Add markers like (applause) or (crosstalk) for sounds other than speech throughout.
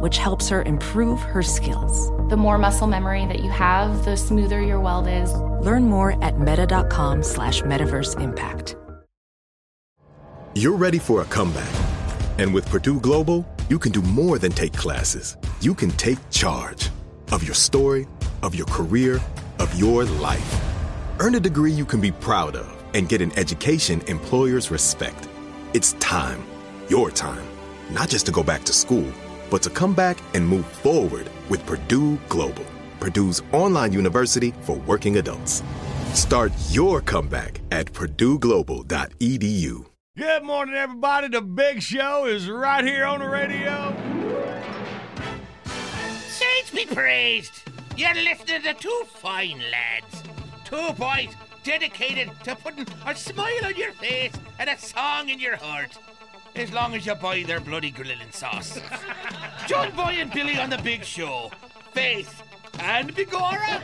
which helps her improve her skills. The more muscle memory that you have, the smoother your weld is. Learn more at meta.com slash metaverse impact. You're ready for a comeback. And with Purdue Global, you can do more than take classes. You can take charge of your story, of your career, of your life. Earn a degree you can be proud of and get an education employers respect. It's time, your time, not just to go back to school, but to come back and move forward with Purdue Global, Purdue's online university for working adults. Start your comeback at purdueglobal.edu. Good morning, everybody. The big show is right here on the radio. Saints be praised! You're listening to two fine lads. Two boys dedicated to putting a smile on your face and a song in your heart. As long as you buy their bloody grilling sauce. John Boy and Billy on the big show. Faith and Bigora.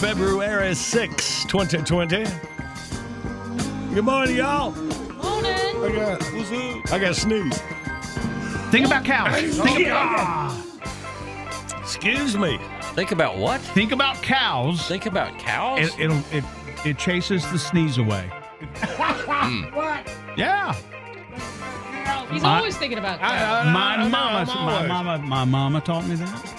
February 6, 2020. Good morning, y'all. Morning. I got, what's up? I got sneeze. Think about cows. Think about, Excuse me. Think about what? think about cows. Think about cows? It, it'll, it it chases the sneeze away. Hmm. (laughs) Yeah. He's My- always thinking about I- cows. My mama, my mama, my mama taught me that.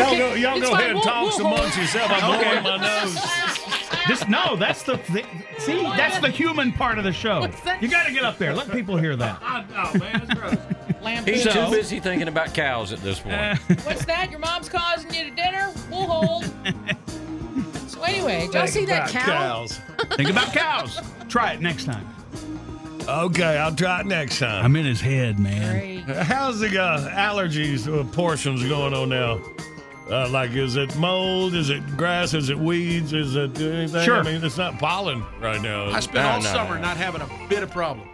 Y'all go, y'all it's go ahead and We'll- talk we'll amongst hold- yourself. I'm Okay. blowing my nose. (laughs) This no, that's the, the see, that's the human part of the show. You got to get up there. Let people hear that. (laughs) Oh, man, that's gross. (laughs) Lamb He's chops. too busy thinking about cows at this point. What's that? Your mom's causing you to dinner? We'll hold. so anyway, did y'all see that cow? Cows. Think about cows. Try it next time. Okay, I'll try it next time. I'm in his head, man. Great. How's the uh, allergies uh, portions going on now? Uh, like, is it mold? Is it grass? Is it weeds? Is it anything? Sure. I mean, it's not pollen right now. I spent No, all no, summer no. not having a bit of problem.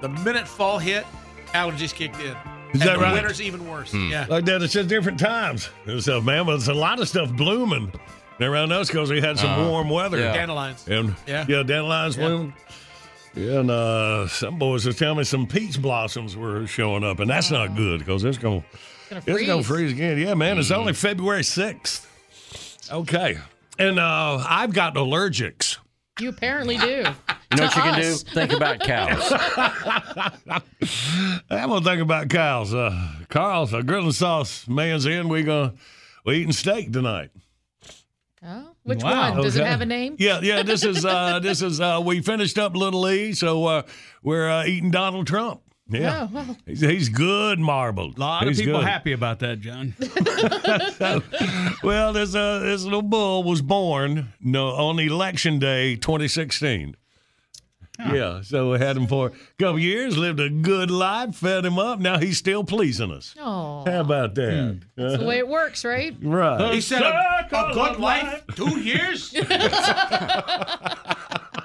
The minute fall hit, allergies kicked in. Is and that the right? winter's even worse. Yeah. like that. It's just different times and stuff, man. But it's a lot of stuff blooming around us because we had some Uh, warm weather. yeah. Dandelions. And Yeah. yeah, dandelions Yeah. blooming. Yeah, and uh, some boys are telling me some peach blossoms were showing up, and that's not good because it's going Gonna it's going to freeze. freeze again. Yeah, man, it's only February sixth. Okay, and uh, I've got allergics. You apparently do. You know (laughs) what To you can us. do? Think about cows. (laughs) I'm gonna think about cows. Uh, Carl's a grilling sauce man's in. We gonna we eating steak tonight. Oh, which Wow. one? Does it Okay. have a name? Yeah, yeah. This is uh, (laughs) this is uh, we finished up Little E, so uh, we're uh, eating Donald Trump. Yeah, Oh, well. he's, he's good marbled. A lot He's of people good. happy about that, John. (laughs) (laughs) Well, this uh, this little bull was born no on election day 2016. Yeah, so we had him for a couple years, lived a good life, fed him up. Now he's still pleasing us. Oh, How about that? that's the way it works, right? Right. He said a, a good life, two years. (laughs)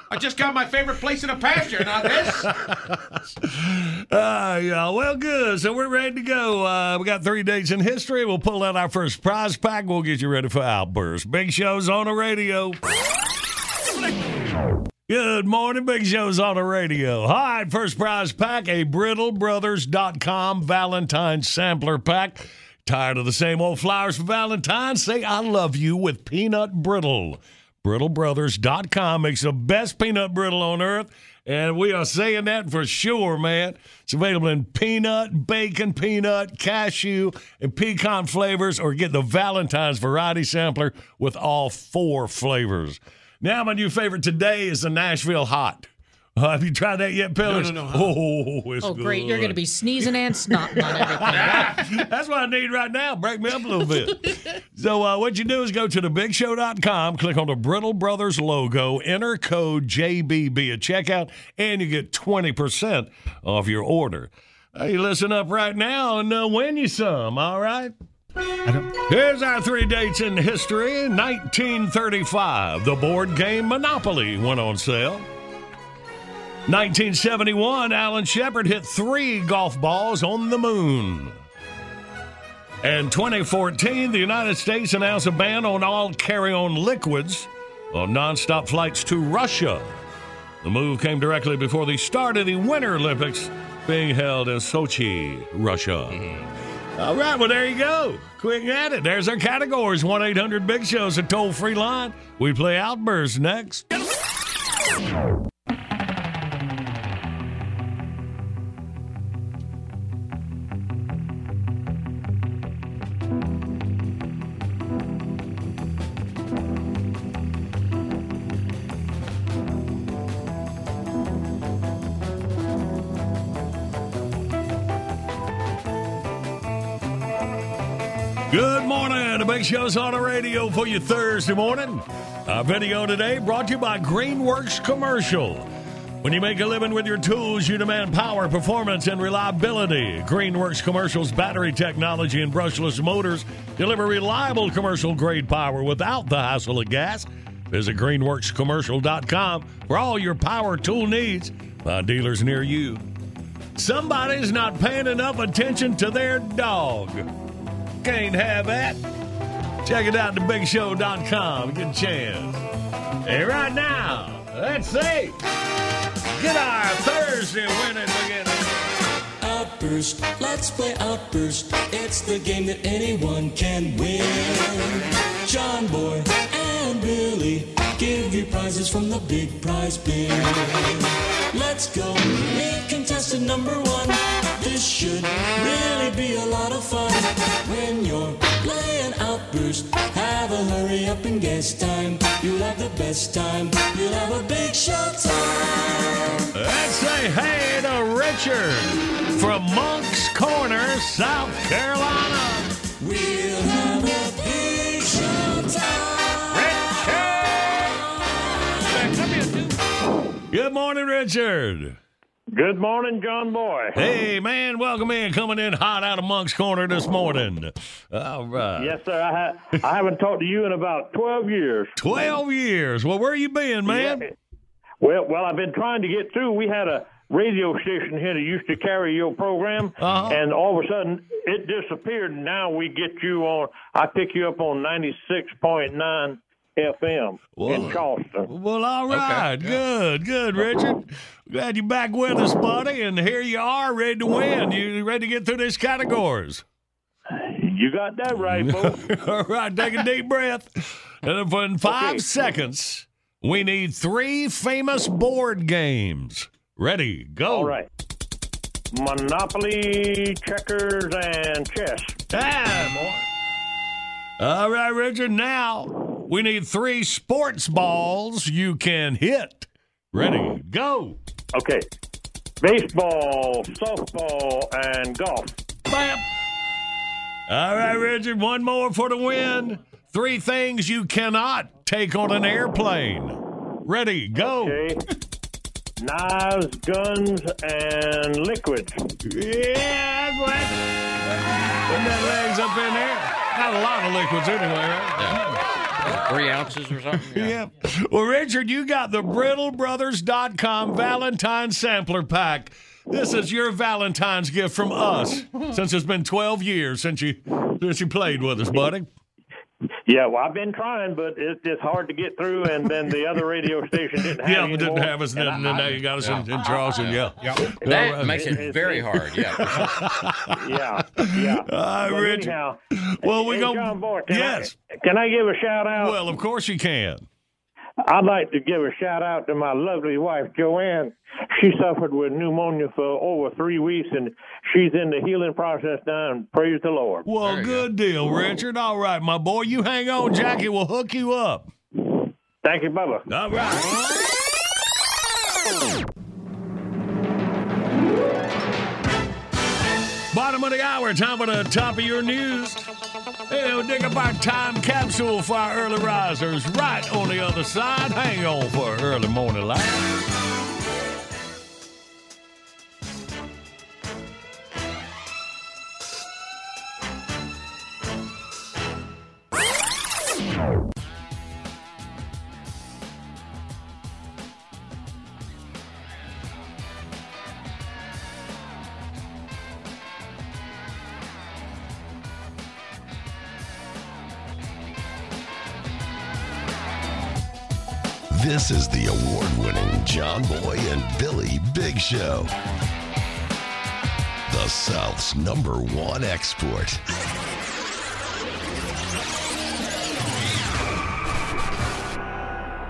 I just got my favorite place in a pasture, not this. Uh, (laughs) yeah, well, good. So we're ready to go. Uh, we got three days in history. We'll pull out our first prize pack. We'll get you ready for Outburst. Big shows on the radio. Good morning, Big Show's on the radio. All right, first prize pack, a BrittleBrothers.com Valentine's sampler pack. Tired of the same old flowers for Valentine's? Say I love you with peanut brittle. BrittleBrothers.com makes the best peanut brittle on earth, and we are saying that for sure, man. It's available in peanut, bacon, peanut, cashew, and pecan flavors, or get the Valentine's variety sampler with all four flavors. Now, my new favorite today is the Nashville Hot. Uh, (laughs) have you tried that yet, Pillars? no, no. Oh, it's Oh, great. You're going to be sneezing and snotting on everything. (laughs) That's what I need right now. Break me up a little bit. (laughs) so, uh, what you do is go to thebigshow.com, click on the Brittle Brothers logo, enter code JBB at checkout, and you get 20% off your order. Hey, listen up right now and uh, win you some, all right? Here's our three dates in history. 1935, the board game Monopoly went on sale. 1971, Alan Shepard hit three golf balls on the moon. And 2014, the United States announced a ban on all carry on liquids on nonstop flights to Russia. The move came directly before the start of the Winter Olympics being held in Sochi, Russia. Mm-hmm. All right, well, there you go. Quick at it. There's our categories 1 800 Big Show's a toll free line. We play Outburst next. Good morning. The Big Show's on the radio for you Thursday morning. Our video today brought to you by Greenworks Commercial. When you make a living with your tools, you demand power, performance, and reliability. Greenworks Commercial's battery technology and brushless motors deliver reliable commercial grade power without the hassle of gas. Visit greenworkscommercial.com for all your power tool needs by dealers near you. Somebody's not paying enough attention to their dog. Can't have that. Check it out at thebigshow.com. Get a chance. And right now, let's see. Get our Thursday winning beginning. Outburst, let's play Outburst. It's the game that anyone can win. John Boy and Billy give you prizes from the big prize bin. Let's go meet contestant number one. This should really be a lot of fun. When you're playing Outburst, have a hurry up and guess time. You'll have the best time. You'll have a big show time. Let's say hey to Richard from Monk's Corner, South Carolina. We'll have a big show time. Richard! Good morning, Richard. Good morning, John Boy. Hey, man, welcome in. Coming in hot out of Monk's Corner this morning. All right. Yes, sir. I, ha- I haven't talked to you in about 12 years. 12 years. Well, where you been, man? Yeah. Well, well, I've been trying to get through. We had a radio station here that used to carry your program, Uh-huh. and all of a sudden it disappeared. And now we get you on. I pick you up on 96.9 FM in Charleston. Well, all right. Good, good, Richard. Glad you're back with us, buddy. And here you are, ready to win. You ready to get through these categories? You got that right, folks. (laughs) all right, take a deep breath. And in five Okay. seconds, we need three famous board games. Ready, go. All right. Monopoly, checkers, and chess. Ah, boy. All right, Richard. Now we need three sports balls you can hit. Ready, go. Okay. Baseball, softball, and golf. Bam. All right, Richard. One more for the win. Three things you cannot take on an airplane. Ready, go. Okay. Knives, guns, and liquids. Yeah, that's what. Putting that legs up in there. Not a lot of liquids anyway, right? Three ounces or something? (laughs) Yeah. Well, Richard, you got the BrittleBrothers.com Valentine Sampler Pack. This is your Valentine's gift from us since it's been 12 years since you, since you played with us, buddy. Yeah, well, I've been trying, but it's just hard to get through. And then the other radio station didn't have Yeah, but didn't have us, And and then I- now you got us in, in Charleston. Yeah, That All right. makes it very hard. Yeah. (laughs) yeah, yeah. (laughs) Ah, All right, But Richard. anyhow, Well, we hey, go. John Boy, can yes. I, can I give a shout out? Well, of course you can. I'd like to give a shout out to my lovely wife, Joanne. She suffered with pneumonia for over three weeks, and she's in the healing process now. And praise the Lord. Well, good deal, Richard. All right, my boy. You hang on. Jackie will hook you up. Thank you, Bubba. All right. Bottom of the hour, time for the top of your news. Hey, we'll dig up our time capsule for our early risers right on the other side. Hang on for early morning light. This is the award winning John Boy and Billy Big Show. The South's number one export.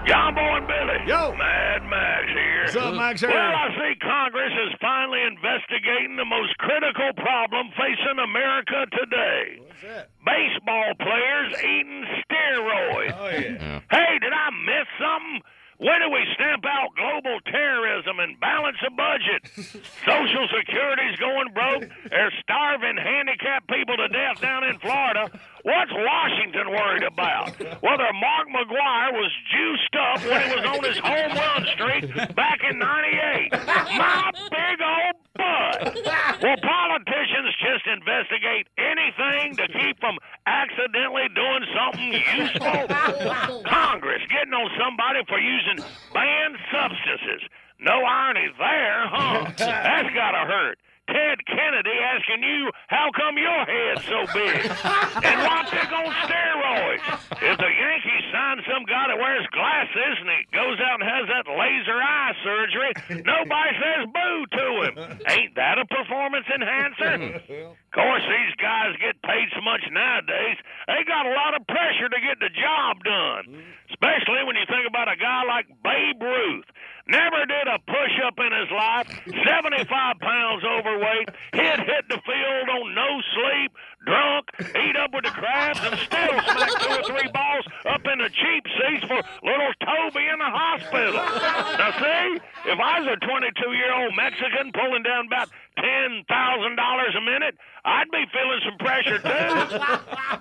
John Boy and Billy. Yo. Mad Max here. What's up, Max? Well, I see Congress is finally investigating the most critical problem facing America today. What's that? Baseball players eating steroids. Oh, yeah. Hey, did I miss something? When do we stamp out global terrorism and balance a budget? (laughs) Social Security's going broke. They're starving handicapped people to death down in Florida. What's Washington worried about? Whether Mark McGwire was juiced up when he was on his home run streak back in 98. My big old butt. Will politicians just investigate anything to keep from accidentally doing something useful? (laughs) Congress getting on somebody for using banned substances. No irony there, huh? (laughs) That's gotta hurt. Ted Kennedy asking you, how come your head's so big? (laughs) And why pick on steroids? If the Yankees sign some guy that wears glasses and he goes out and has that laser eye surgery, nobody says boo to him. Ain't that a performance enhancer? (laughs) Of course, these guys get paid so much nowadays, they got a lot of pressure to get the job done. Mm-hmm. Especially when you think about a guy like Babe Ruth. Never did a push up in his life, 75 pounds overweight, he'd hit the field on no sleep, drunk, eat up with the crabs, and still smack two or three balls up in the cheap seats for little Toby in the hospital. Now, see, if I was a 22 year old Mexican pulling down about $10,000 a minute, I'd be feeling some pressure too.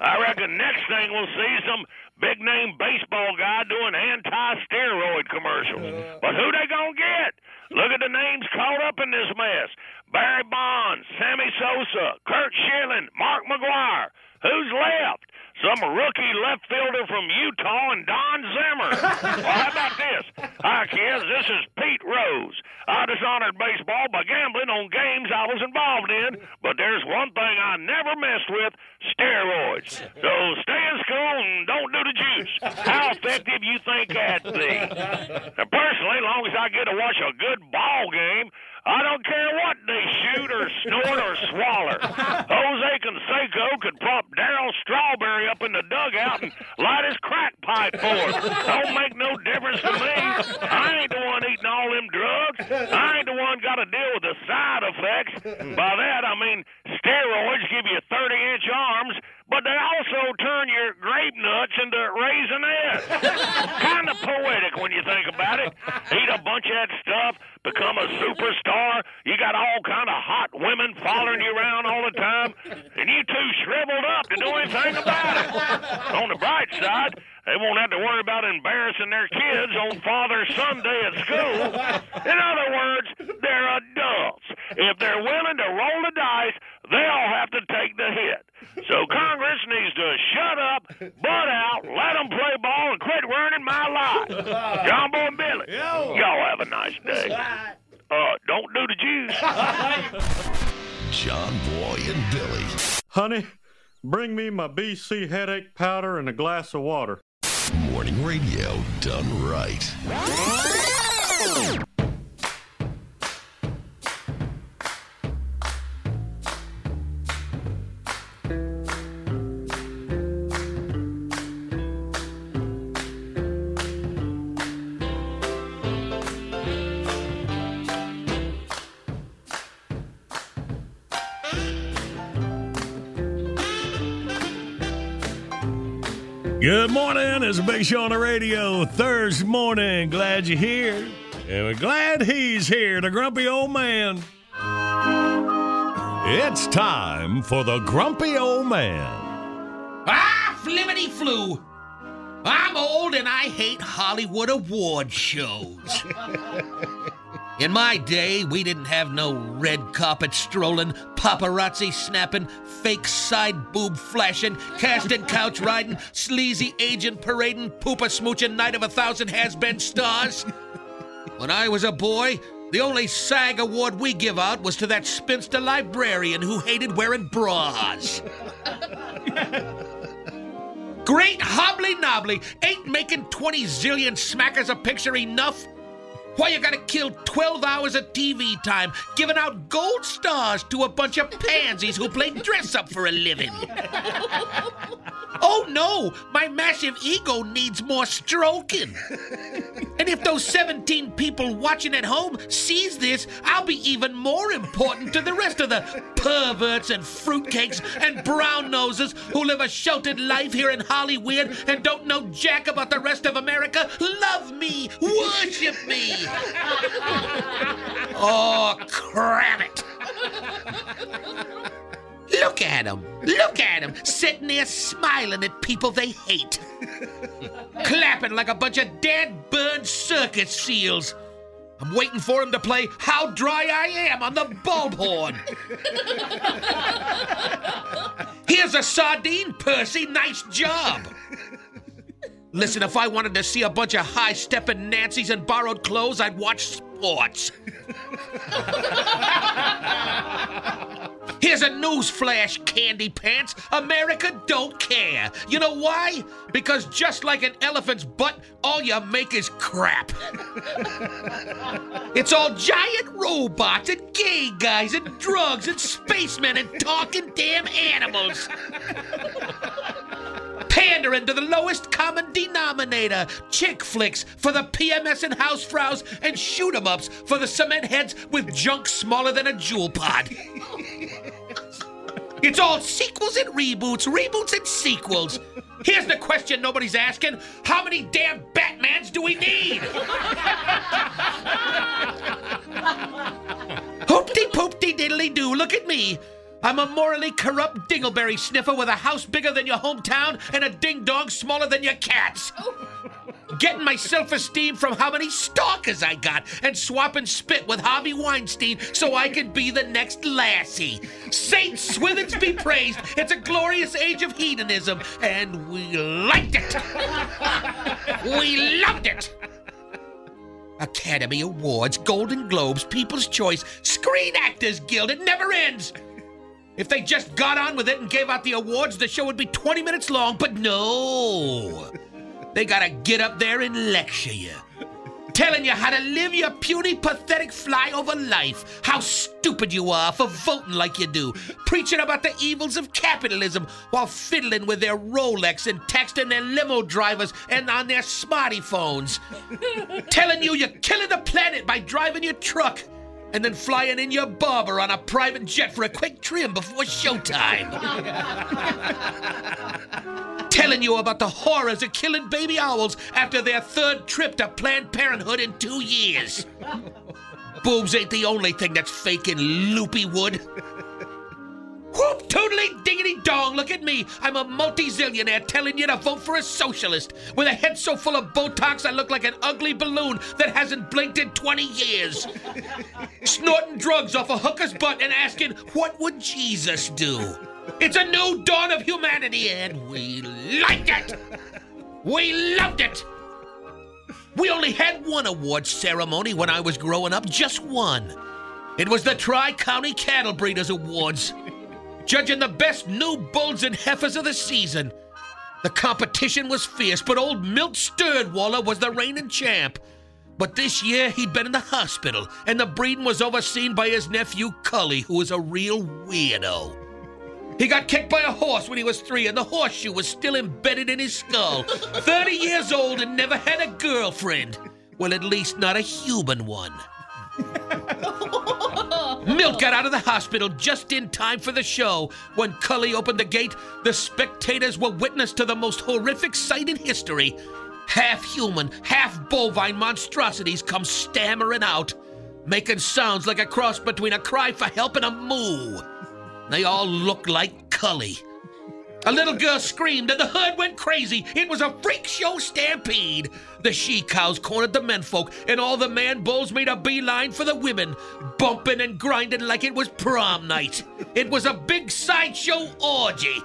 I reckon next thing we'll see some big name baseball guy doing anti steroid commercials. But who they gonna get? Look at the names caught up in this mess. Barry Bonds, Sammy Sosa, Curt Schilling, Mark McGwire. Who's left? Some rookie left fielder from Utah and Don Zimmer. (laughs) well, how about this? Hi, kids. This is Pete Rose. I dishonored baseball by gambling on games I was involved in, but there's one thing I never messed with steroids. So stay in school and don't do the juice. How effective you think that'd be? Now, personally, as long as I get to watch a good ball game, I don't care what they shoot or snort or swaller. Jose Canseco could prop Darryl Strawberry up in the dugout and light his crack pipe for him. Don't make no difference to me. I ain't the one eating all them drugs. I ain't the one got to deal with the side effects. By that, I mean steroids give you 30 inch arms, but they also turn your grape nuts into raisinets. (laughs) kind of poetic when you think about it. Eat a bunch of that stuff, become a superstar. You got all kind of hot women following you around all the time, and you too shriveled up to do anything about it. On the bright side, they won't have to worry about embarrassing their kids on Father Sunday at school. In other words, they're adults. If they're willing to roll the dice, they'll have to take the hit. So (laughs) Congress needs to shut up, butt out, let them play ball, and quit ruining my life. (laughs) John Boy and Billy, Yo. y'all have a nice day. Uh, don't do the juice. (laughs) John Boy and Billy. Honey, Bring me my BC headache powder and a glass of water. Morning radio done right. Good morning. It's a big show on the radio Thursday morning. Glad you're here. And we're glad he's here, the grumpy old man. It's time for the grumpy old man. Ah, flimity flu. I'm old and I hate Hollywood award shows. (laughs) In my day, we didn't have no red carpet strolling, paparazzi snapping, fake side boob flashing, casting couch riding, sleazy agent parading, pooper smooching night of a thousand has been stars. When I was a boy, the only SAG award we give out was to that spinster librarian who hated wearing bras. Great hobbly knobbly ain't making 20 zillion smackers a picture enough. Why you gotta kill 12 hours of TV time giving out gold stars to a bunch of pansies who play dress up for a living? (laughs) oh no, my massive ego needs more stroking. And if those 17 people watching at home sees this, I'll be even more important to the rest of the perverts and fruitcakes and brown noses who live a sheltered life here in Hollywood and don't know jack about the rest of America. Love me, worship me. (laughs) oh, crap it. Look at him. Look at him. Sitting there smiling at people they hate. Clapping like a bunch of dead, burned circus seals. I'm waiting for him to play How Dry I Am on the bulb horn. Here's a sardine, Percy. Nice job. Listen, if I wanted to see a bunch of high stepping Nancy's in borrowed clothes, I'd watch sports. Here's a newsflash, Candy Pants. America don't care. You know why? Because just like an elephant's butt, all you make is crap. it's all giant robots and gay guys and drugs and spacemen and talking damn animals. Pandering to the lowest common denominator. Chick flicks for the PMS and housefrows and shoot 'em ups for the cement heads with junk smaller than a jewel pod. (laughs) It's all sequels and reboots, reboots and sequels. Here's the question nobody's asking How many damn Batmans do we need? (laughs) Hoopty poopty diddly doo, look at me. I'm a morally corrupt dingleberry sniffer with a house bigger than your hometown and a ding dong smaller than your cat's. Oh. Getting my self esteem from how many stalkers I got and swapping spit with Harvey Weinstein so I can be the next Lassie. Saint Swithins be praised. It's a glorious age of hedonism, and we liked it. we loved it. Academy Awards, Golden Globes, People's Choice, Screen Actors Guild, it never ends. If they just got on with it and gave out the awards, the show would be 20 minutes long, but no. They gotta get up there and lecture you. Telling you how to live your puny, pathetic flyover life. How stupid you are for voting like you do. Preaching about the evils of capitalism while fiddling with their Rolex and texting their limo drivers and on their smarty phones. (laughs) Telling you you're killing the planet by driving your truck and then flying in your barber on a private jet for a quick trim before showtime. (laughs) Telling you about the horrors of killing baby owls after their third trip to Planned Parenthood in two years. (laughs) Boobs ain't the only thing that's fake in loopy wood. Whoop, toodly diggity dong, look at me. I'm a multi zillionaire telling you to vote for a socialist with a head so full of Botox I look like an ugly balloon that hasn't blinked in 20 years. (laughs) Snorting drugs off a hooker's butt and asking, what would Jesus do? It's a new dawn of humanity, and we liked it. We loved it. We only had one award ceremony when I was growing up, just one. It was the Tri County Cattle Breeders Awards. Judging the best new bulls and heifers of the season. The competition was fierce, but old Milt Sturdwaller was the reigning champ. But this year he'd been in the hospital, and the breeding was overseen by his nephew Cully, who was a real weirdo. He got kicked by a horse when he was three, and the horseshoe was still embedded in his skull. 30 years old and never had a girlfriend. Well, at least not a human one. (laughs) Milt got out of the hospital just in time for the show. When Cully opened the gate, the spectators were witness to the most horrific sight in history. Half human, half bovine monstrosities come stammering out, making sounds like a cross between a cry for help and a moo. They all look like Cully. A little girl screamed and the herd went crazy. It was a freak show stampede. The she cows cornered the menfolk, and all the man bulls made a beeline for the women, bumping and grinding like it was prom night. It was a big sideshow orgy.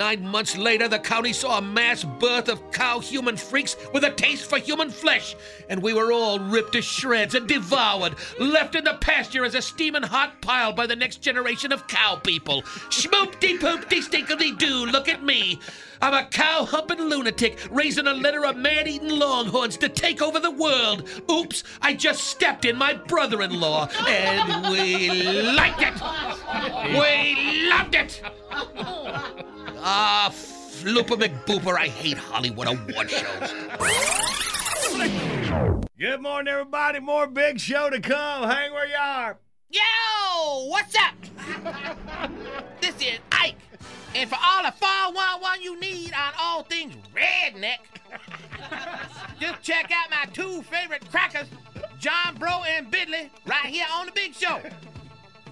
Nine months later, the county saw a mass birth of cow human freaks with a taste for human flesh, and we were all ripped to shreds and devoured, left in the pasture as a steaming hot pile by the next generation of cow people. Schmoopty poopty stinkily doo, look at me. I'm a cow humping lunatic raising a litter of man eating longhorns to take over the world. Oops, I just stepped in my brother in law, and we liked it. We loved it. Ah, Flooper McBooper, I hate Hollywood award shows. Good morning, everybody. More big show to come. Hang where you are. Yo, what's up? this is Ike. And for all the 411 you need on all things redneck, just check out my two favorite crackers, John Bro and Bidley, right here on the big show.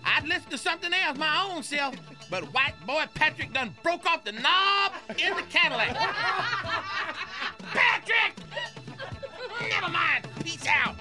I'd listen to something else my own self, but white boy Patrick done broke off the knob in the Cadillac. (laughs) Patrick! Never mind. Peace out.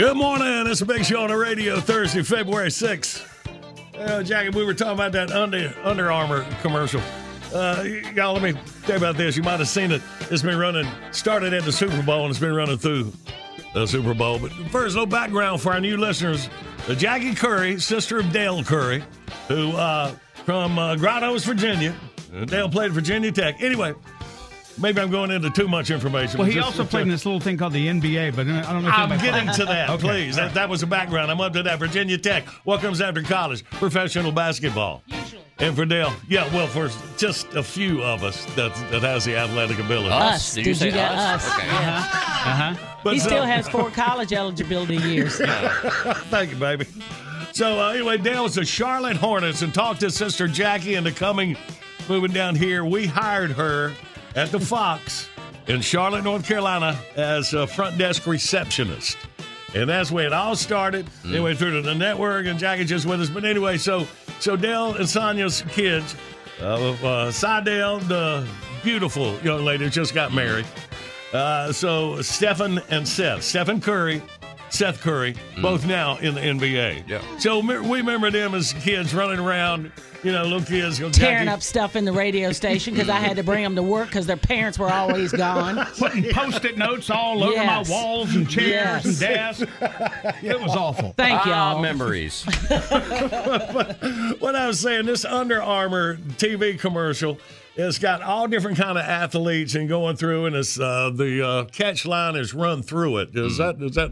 Good morning. It's a big show on the radio Thursday, February 6th. Uh, Jackie, we were talking about that Under, Under Armour commercial. Uh, y'all, let me tell you about this. You might have seen it. It's been running, started at the Super Bowl, and it's been running through the Super Bowl. But first, a little background for our new listeners. Uh, Jackie Curry, sister of Dell Curry, who uh, from uh, Grottoes, Virginia. Uh, Dell played Virginia Tech. Anyway, maybe I'm going into too much information. Well, he Just- also played in this little thing called the NBA, but I don't know if I'm getting to that, Okay. please. That, that was the background. I'm up to that. Virginia Tech. What comes after college? Professional basketball. Usually. And for Dell, yeah, well, for just a few of us that that has the athletic ability. Us. Did you, say got us? Yeah. Uh-huh. But he so- still has four college eligibility years. (laughs) Thank you, baby. So uh, anyway, Dell was the Charlotte Hornets and talked to Sister Jackie into coming, moving down here. We hired her at the Fox in Charlotte, North Carolina, as a front desk receptionist. And that's where it all started. Mm. It went through to the network, and Jackie just with us. But anyway, so so Dell and Sonya's kids, uh, uh, Sydel, the beautiful young lady, just got married. Uh, so Stephen and Seth, Stephen Curry, Seth Curry, both now in the NBA. Yeah. So we remember them as kids running around, you know, little kids. go, Tearing Jackie- up stuff in the radio station because I had to bring them to work because their parents were always gone. (laughs) Putting post-it notes all over Yes. my walls and chairs and Yes. desks. (laughs) It was awful. Thank Ah, y'all. memories. (laughs) what I was saying, this Under Armour TV commercial, it's got all different kind of athletes and going through, and it's uh, the uh, catch line is run through it. Is that is that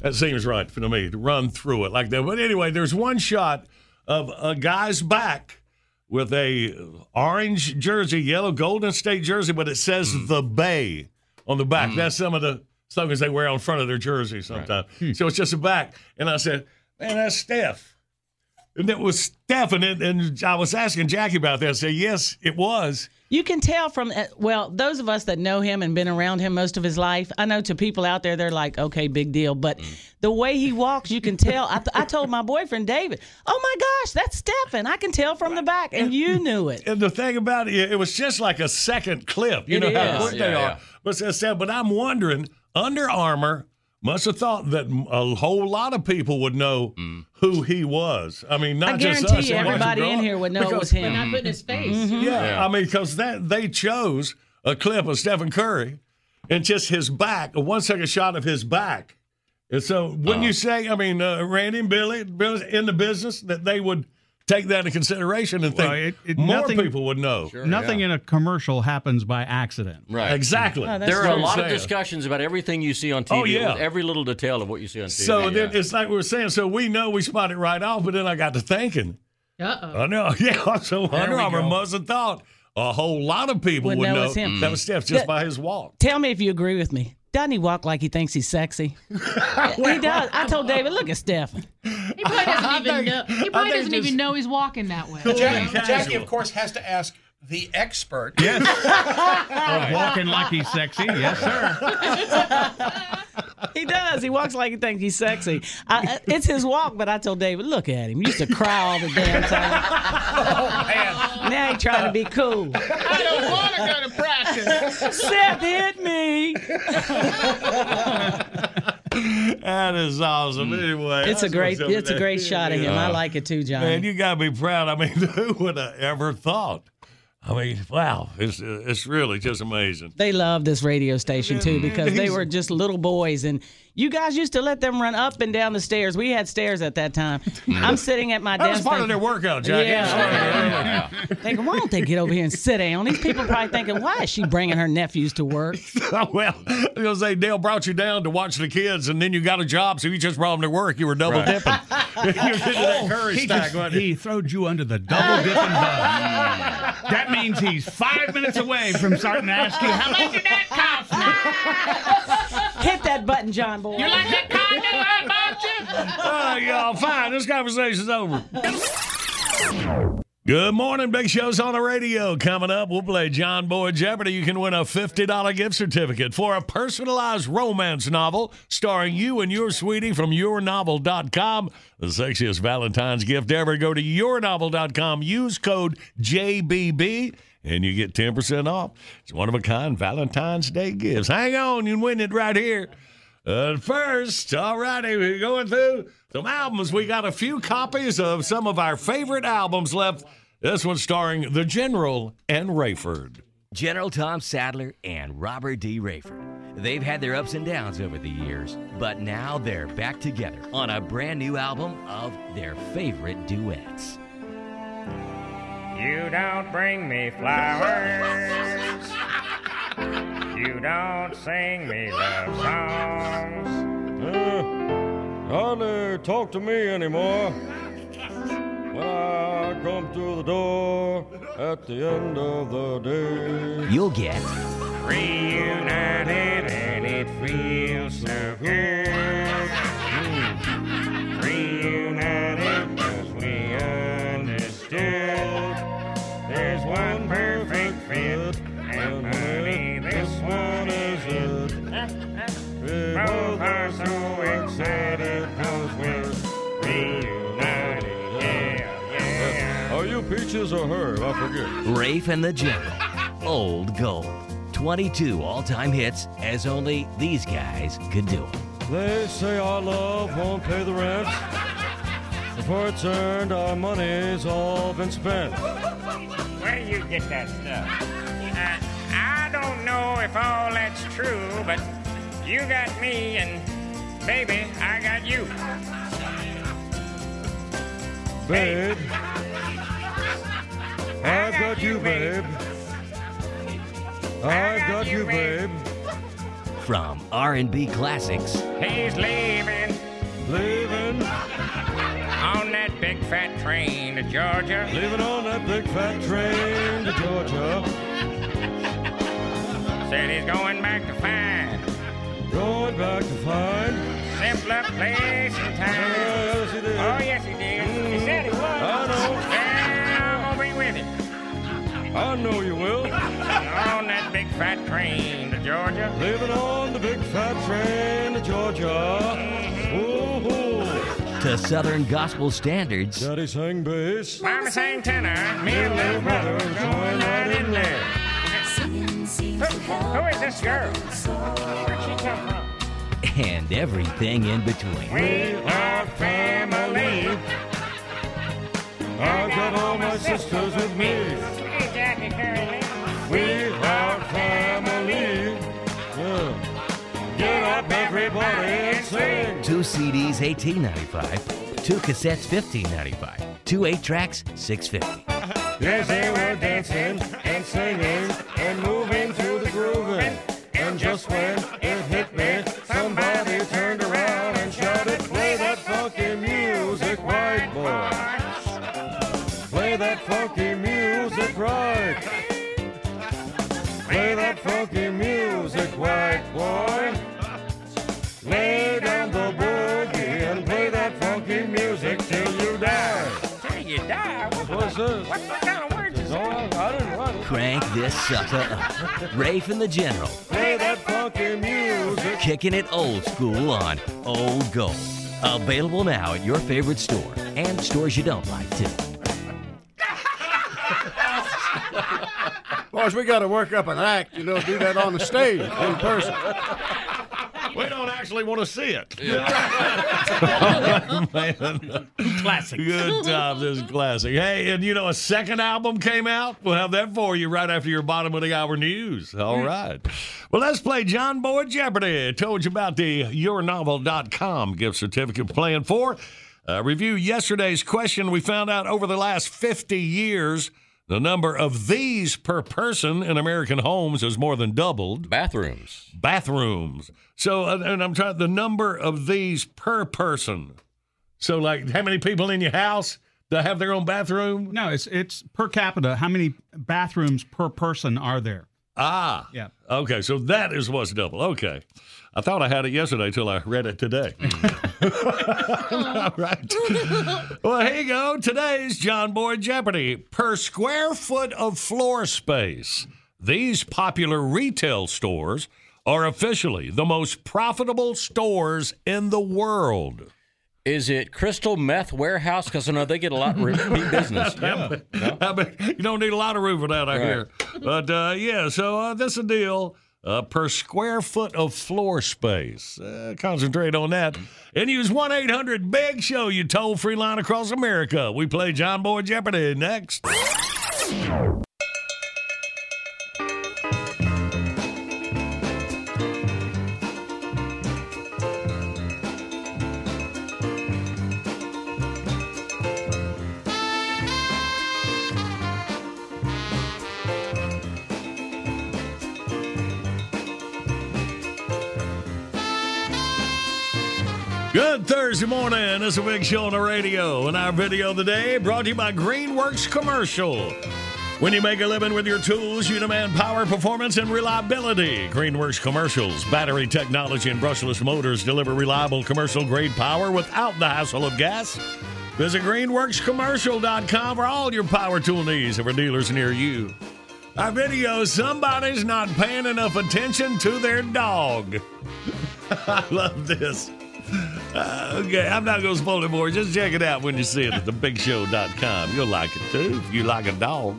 that seems right for me to run through it like that? But anyway, there's one shot of a guy's back with a orange jersey, yellow Golden State jersey, but it says hmm. the Bay on the back. Hmm. That's some of the slogans they wear on front of their jersey sometimes. Hmm. So it's just a back, and I said, "Man, that's Steph." And it was Steph, and, it, and I was asking Jackie about that. I said, yes, it was. You can tell from uh, well, those of us that know him and been around him most of his life. I know to people out there, they're like, okay, big deal. But the way he walks, you can tell. I, I told my boyfriend David, "Oh my gosh, that's Stephen. I can tell from the back," and you knew it. And the thing about it, it was just like a second clip. You It know how quick they Yeah, are. But, it's sad, but I'm wondering, Under Armour must have thought that a whole lot of people would know who he was. I mean, not I just guarantee us. you, and watch him everybody in here would know it Because- was him. They're not putting his face. Mhm. Yeah, Yeah. I mean, because that they chose a clip of Stephen Curry and just his back, a one second shot of his back. And so, wouldn't you say? I mean, uh, Randy and Billy, Billy in the business that they would take that into consideration and think Well, it- it- more nothing- people would know. Nothing in a commercial happens by accident. Right. Exactly. Oh, There are a what I'm lot of discussions about everything you see on TV. Oh, yeah. with every little detail of what you see on TV. So then it's like we were saying. So we know we spotted it right off, but then I got to thinking. Uh-oh. I know, (laughs) yeah. So Under we Armour must have thought a whole lot of people Would would know know it's him. that was Steph mm. just Yeah. by his walk. Tell me if you agree with me. Doesn't he walk like he thinks he's sexy? (laughs) he does. I told David, look at Stephen. He probably (laughs) doesn't even know. He probably doesn't even know he's walking that way. Jack, Casual. Jackie, of course, has to ask the expert. Yes. (laughs) Walking like he's sexy. Yes, sir. He does. He walks like he thinks he's sexy. I, uh, it's his walk, but I told David, look at him. He used to cry all the damn time. (laughs) Oh man, Now he's trying to be cool. I don't want to go to practice. Seth hit me. That is awesome. Anyway, It's a great. It's a great shot of him. I like it too, John. Man, you gotta be proud. I mean, (laughs) who would have ever thought? I mean, wow, it's it's really just amazing. They love this radio station too because they were just little boys, and you guys used to let them run up and down the stairs. We had stairs at that time. I'm sitting at my desk. That was desk. part of their workout, Jackie. Yeah. Thinking, why don't they get over here and sit down? These people probably thinking, why is she bringing her nephews to work? (laughs) Oh, well, I was gonna say Dell brought you down to watch the kids, and then you got a job, so you just brought them to work. You were double dipping. You're getting that curry He, stack, just, you? he throwed you under the double dipping bus. that means he's five minutes away from starting to ask you, how much did that cost me? (laughs) Hit that button, John Boy. You like that condo I uh, bought you? Oh, y'all, fine. This conversation's over. Good morning. Big show's on the radio. Coming up, we'll play John Boy Jeopardy. You can win a $50 gift certificate for a personalized romance novel starring you and your sweetie from yournovel.com. The sexiest Valentine's gift ever. Go to yournovel.com. Use code JBB. And you get 10% off. It's one of a kind Valentine's Day gifts. Hang on, you can win it right here. Uh, first, all righty, we're going through some albums. We got a few copies of some of our favorite albums left. This one starring The General and Rayford. General Tom Sadler and Robert D. Rayford. They've had their ups and downs over the years, but now they're back together on a brand new album of their favorite duets. You don't bring me flowers. You don't sing me love songs. hardly talk to me anymore. When I come through the door at the end of the day. You'll get Reunited and it feels so good. Mm. Reunited because we understood. Both are so excited because we're reunited. Yeah, yeah. Are you Peaches or her? I forget. Rafe and the General. Old Gold. 22 all time hits as only these guys could do 'em. They say our love won't pay the rent. Before it's earned, our money's all been spent. Where do you get that stuff? Uh, I don't know if all that's true, but you got me, and baby, I got you. Babe, I've got you, babe. I've got you, babe. From R&B classics He's leaving Leaving, on that big fat train to Georgia. leaving on that big fat train to Georgia. Said he's going back to find Going back to find. simpler place and time. Yes, he did. Oh, yes, he did. He said he was. I know. Well, I'm gonna be with him. I know you will. On that big fat train to Georgia. Living on the big fat train to Georgia. Mm-hmm. Ooh, To Southern gospel standards, Daddy sang bass. Mama sang tenor. Me and little brother going right in there. Who, is this girl? Where'd she come from? and everything in between. We are family. I've got all my sisters with me. Hey, Jackie Curry. We are family. Yeah. Get up, everybody, and sing. Two CDs, eighteen ninety five. Two cassettes, fifteen ninety five. Two eight tracks, six fifty. Yes, they were dancing and singing and moving to the grooving. And just when it hit me, Crank this sucker up. Rafe and the General, Play that funky music. kicking it old school on Old Gold. Available now at your favorite store and stores you don't like too. Boys, we got to work up an act, you know, do that on the stage in person. We don't actually want to see it. (laughs) Man. Classic. Good times. This is classic. Hey, and you know, a second album came out. We'll have that for you right after your bottom of the hour news. All right. Well, let's play John Boy Jeopardy. I Told you about the yournovel.com gift certificate playing for. Uh, review yesterday's question. We found out over the last 50 years, the number of these per person in American homes has more than doubled. Bathrooms. Bathrooms. So, uh, and I'm trying the number of these per person. So, like, how many people in your house that have their own bathroom? No, it's it's per capita. How many bathrooms per person are there? Ah. Yeah. Okay, so that is what's double. Okay. I thought I had it yesterday till I read it today. (laughs) (laughs) All right. Well, here you go. Today's John Boy Jeopardy. Per square foot of floor space, these popular retail stores are officially the most profitable stores in the world. Is it Crystal Meth Warehouse? Because I know they get a lot of repeat (laughs) business. Yeah. I mean, you don't need a lot of room for that, I Right. hear. But uh, yeah, so uh, this is a deal uh, per square foot of floor space. Uh, concentrate on that. And use 1 800 Big Show, you toll free line across America. We play John Boy Jeopardy next. Good Thursday morning. It's a big show on the radio. And our video of the day brought to you by Greenworks Commercial. When you make a living with your tools, you demand power, performance, and reliability. Greenworks Commercials, battery technology, and brushless motors deliver reliable commercial grade power without the hassle of gas. Visit greenworkscommercial.com for all your power tool needs and for dealers near you. Our video, somebody's not paying enough attention to their dog. (laughs) I love this. Uh, okay, I'm not going to spoil it more. Just check it out when you see it at thebigshow.com. You'll like it too if you like a dog.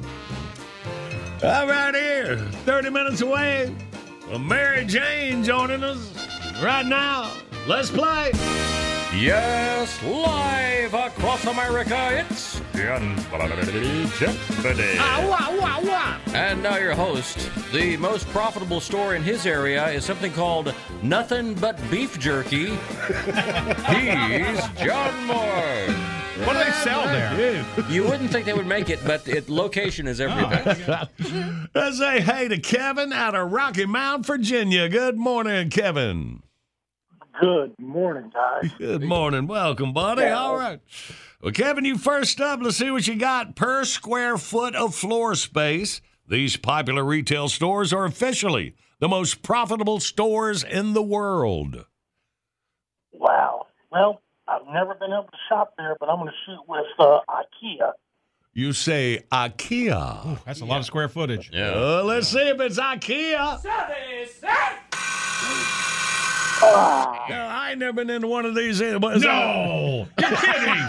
All right, here, 30 minutes away. Mary Jane joining us right now. Let's play. Yes, live across America, it's Jeopardy. And now your host. The most profitable store in his area is something called Nothing But Beef Jerky. (laughs) He's John Moore. What do they sell there? You wouldn't think they would make it, but it location is oh. everything. (laughs) Let's say hey to Kevin out of Rocky Mount, Virginia. Good morning, Kevin. Good morning, guys. Good morning. Welcome, buddy. Yeah. All right. Well, Kevin, you first up. Let's see what you got per square foot of floor space. These popular retail stores are officially the most profitable stores in the world. Wow. Well, I've never been able to shop there, but I'm going to shoot with uh, IKEA. you say IKEA. That's a lot of square footage. Yeah. Uh, let's see if it's IKEA. No, I ain't never been into one of these. either. What is No, you're kidding.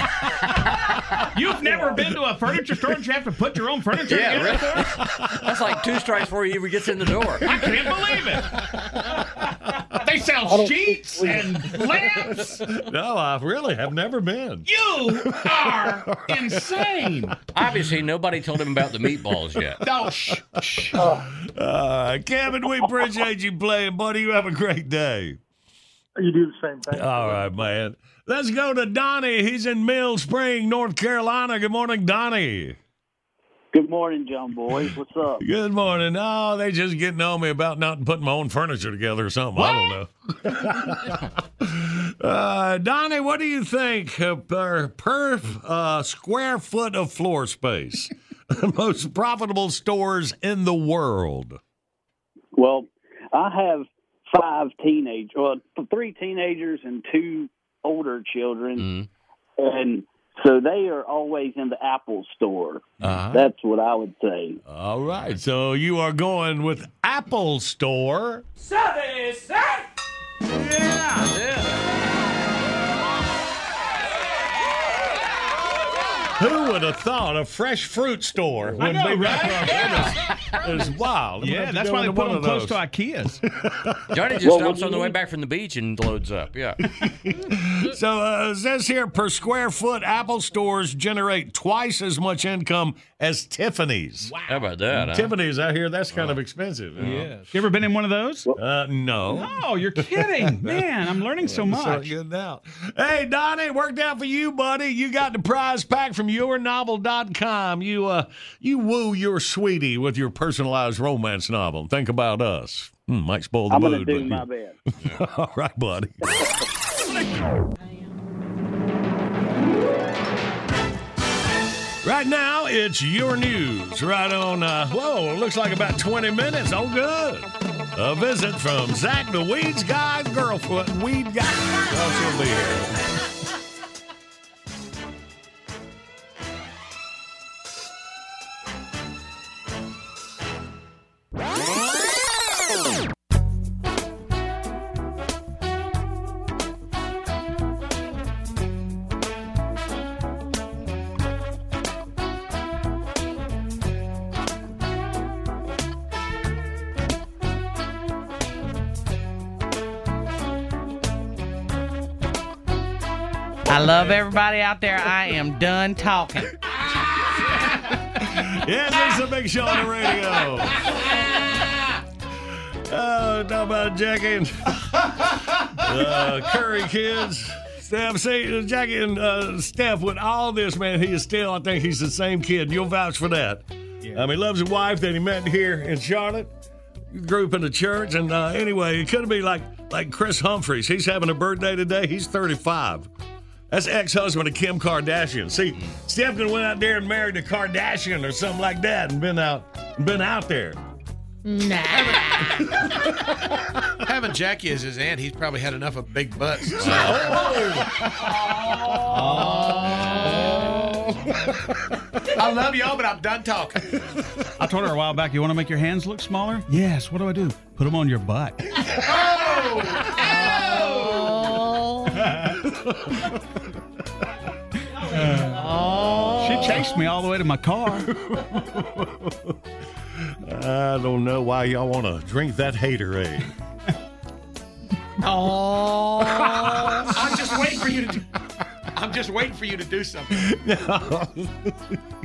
You've never been to a furniture store and you have to put your own furniture Yeah, together really. for? That's like two strikes before he even gets in the door. I can't believe it. They sell sheets and lamps. No, I really have never been. You are insane. Obviously, nobody told him about the meatballs yet. No, shh, shh. Uh, Kevin, we appreciate you playing, buddy. You have a great day. You do the same thing. All right, man. Let's go to Donnie. He's in Mill Spring, North Carolina. Good morning, Donnie. Good morning, John boys. What's up? (laughs) Good morning. Oh, they just getting on me about not putting my own furniture together or something. I don't know. (laughs) uh, Donnie, what do you think uh, per, per uh, square foot of floor space? (laughs) Most profitable stores in the world. Well, I have five teenage, well, three teenagers and two older children, and so they are always in the Apple store. Uh-huh. That's what I would say. All right. So you are going with Apple Store. Who would have thought a fresh fruit store would know, be right? It's wild. I'm gonna Yeah, that's why they put them close to IKEA's. (laughs) Johnny just Well, stops on the way back from the beach and loads up. Yeah. (laughs) So uh, it says here per square foot, Apple stores generate twice as much income as Tiffany's. How about that? Huh? Tiffany's, out here, that's kind of expensive. you know? Yes. You ever been in one of those? Uh, no. Oh, you're kidding. (laughs) Man, I'm learning so much. So much. good now. Hey, Donnie, it worked out for you, buddy. You got the prize pack from yournovel.com. You uh you woo your sweetie with your personalized romance novel. Think about us. Hmm, might spoil the I'm going to do but- my best. (laughs) All right, buddy. Right now, it's your news. Right on, uh, whoa, looks like about 20 minutes. Oh, good. A visit from Zach the Weeds Guy's girlfriend. Weed Guy. Oh, she'll be here. I love everybody out there. I am done talking. (laughs) Yes, it's a big show on the radio. (laughs) Oh, talk about Jackie and (laughs) uh, Curry kids. Steph, see, Jackie and uh, Steph, with all this, man, he is still, I think he's the same kid. You'll vouch for that. Um, he loves his wife that he met here in Charlotte. Grew up in the church, and uh, anyway, it could be like like Kris Humphries. He's having a birthday today. He's 35. That's ex-husband of Kim Kardashian. See, hmm. Steph could have went out there and married a Kardashian or something like that, and been out been out there. Nah. (laughs) Having Jackie as his aunt, he's probably had enough of big butts. (laughs) Oh. Oh. (laughs) I love y'all, but I'm done talking. I told her a while back, you want to make your hands look smaller? Yes. What do I do? Put them on your butt. Oh. Uh, she oh. chased me all the way to my car. I don't know why y'all want to drink that haterade. Oh. (laughs) I'm just waiting for you to. Do, I'm just waiting for you to do something. (laughs)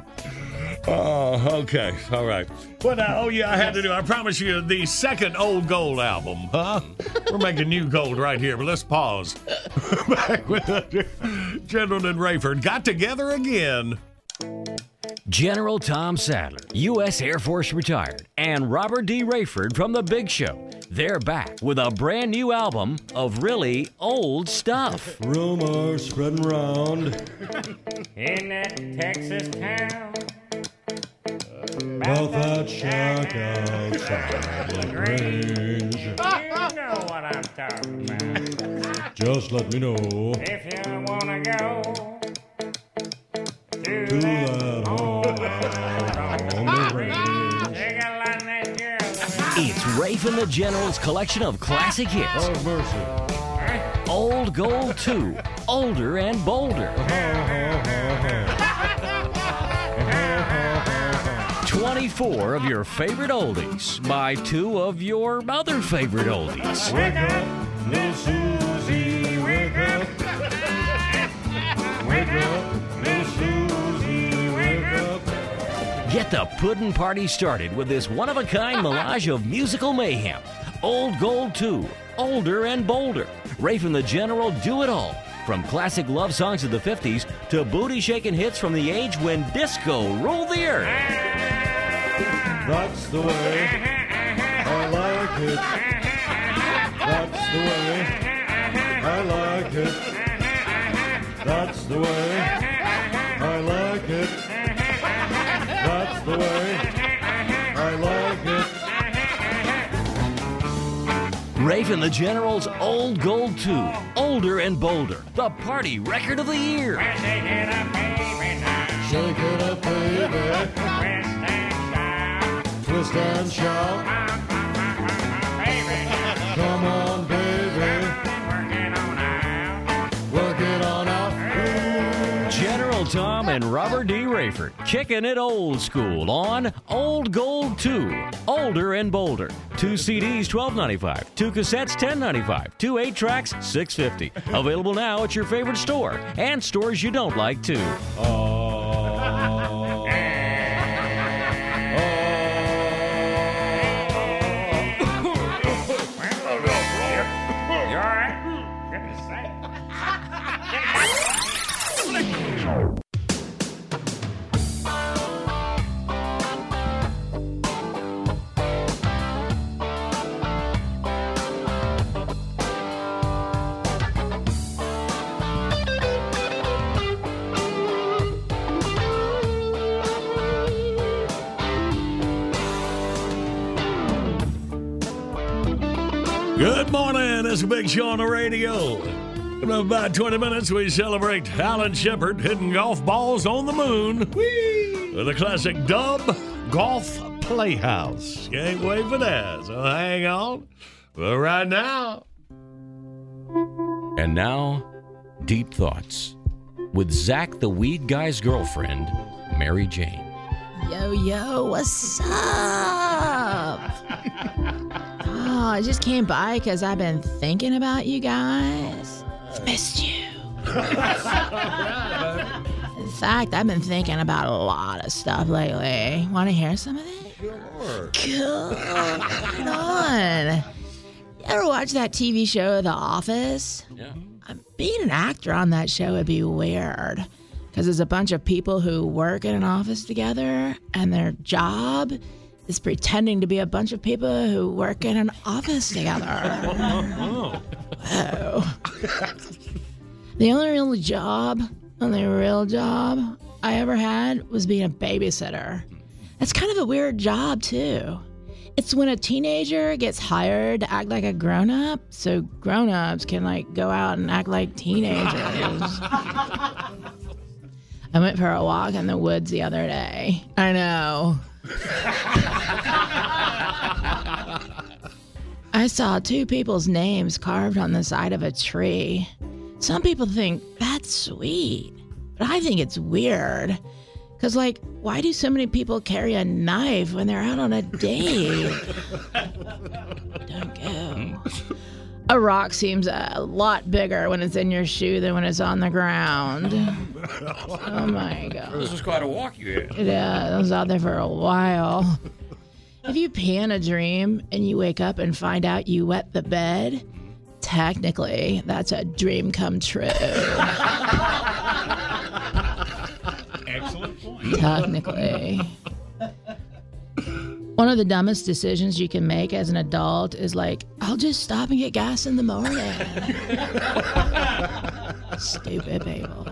Oh, okay. All right. What? Uh, oh, yeah, I had to do. I promise you, the second Old Gold album, huh? We're making new gold right here, but let's pause. (laughs) Back with uh, General and Rayford got together again. General Tom Sadler, U.S. Air Force retired, and Robert D. Rayford from The Big Show. They're back with a brand new album of really old stuff. Rumors spreading around. (laughs) In that Texas town. Both Chaka Chaka Grange. You know what I'm talking about. Just let me know if you wanna go to, to that home on the range. It's a and the General's collection of classic hits. Oh mercy. Old Gold 2, Older and Bolder. Oh, 24 of your favorite oldies by two of your other favorite oldies. Wake up, little Susie, wake up. (laughs) Wake up, little Susie, wake up. Get the pudding party started with this one of a kind (laughs) melange of musical mayhem. Old Gold 2, Older and Bolder. Rafe and the General do it all. From classic love songs of the 50s to booty shaking hits from the age when disco ruled the earth. Ah. That's the way I like it. That's the way I like it. That's the way I like it. That's the way I like it. Rafe and the General's Old Gold 2, Older and Bolder, the party record of the year. Shake it up, baby. Twist and shout. Come on, baby. Work it on out. General Tom and Robert D. Rayford kicking it old school on Old Gold 2, Older and Bolder. Two CDs, $12.95. Two cassettes, $10.95. Two eight tracks, $6.50. Available now at your favorite store and stores you don't like too. You morning. It's a big show on the radio. In about 20 minutes, we celebrate Alan Shepard hitting golf balls on the moon with a classic dub golf playhouse. Can't wait for that. So hang on. But right now, And now, Deep Thoughts with Zach the Weed Guy's girlfriend, Mary Jane. Yo, yo, what's up? oh, I just came by because I've been thinking about you guys. I've missed you. In fact, I've been thinking about a lot of stuff lately. Want to hear some of it? Sure. Come on. You ever watch that TV show, The Office? Yeah. Being an actor on that show would be weird because there's a bunch of people who work in an office together, and their job is pretending to be a bunch of people who work in an office together. Whoa. the only real job, only real job I ever had was being a babysitter. That's kind of a weird job, too. It's when a teenager gets hired to act like a grown up, so grown ups can like go out and act like teenagers. I went for a walk in the woods the other day. I know. I saw two people's names carved on the side of a tree. Some people think that's sweet, but I think it's weird. Because, like, why do so many people carry a knife when they're out on a date? (laughs) Don't go. A rock seems a lot bigger when it's in your shoe than when it's on the ground. (laughs) Oh my god. This is quite a walk you had. Yeah, I was out there for a while. If you pee in a dream and you wake up and find out you wet the bed, technically that's a dream come true. Excellent (laughs) point. Technically. One of the dumbest decisions you can make as an adult is like, I'll just stop and get gas in the morning. (laughs) Stupid people.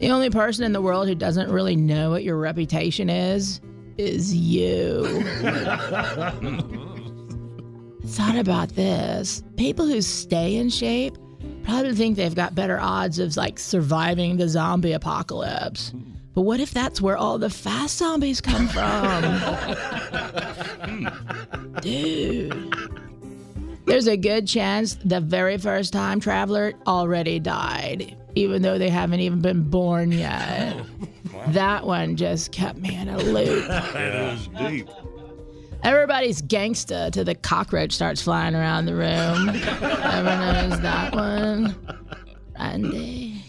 The only person in the world who doesn't really know what your reputation is is you. (laughs) Thought about this. People who stay in shape probably think they've got better odds of like surviving the zombie apocalypse. But what if that's where all the fast zombies come from? (laughs) Dude. There's a good chance the very first time traveler already died, even though they haven't even been born yet. (laughs) That one just kept me in a loop. (laughs) That is deep. Everybody's gangsta till the cockroach starts flying around the room. Ever knows that one? Randy.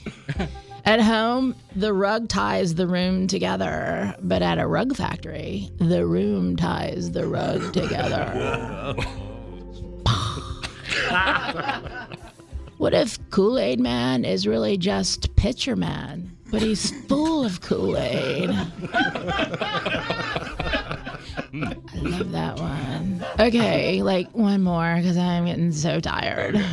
At home, the rug ties the room together, but at a rug factory, the room ties the rug together. (laughs) What if Kool Aid Man is really just Pitcher Man, but he's full of Kool Aid? I love that one. Okay, like one more because I'm getting so tired.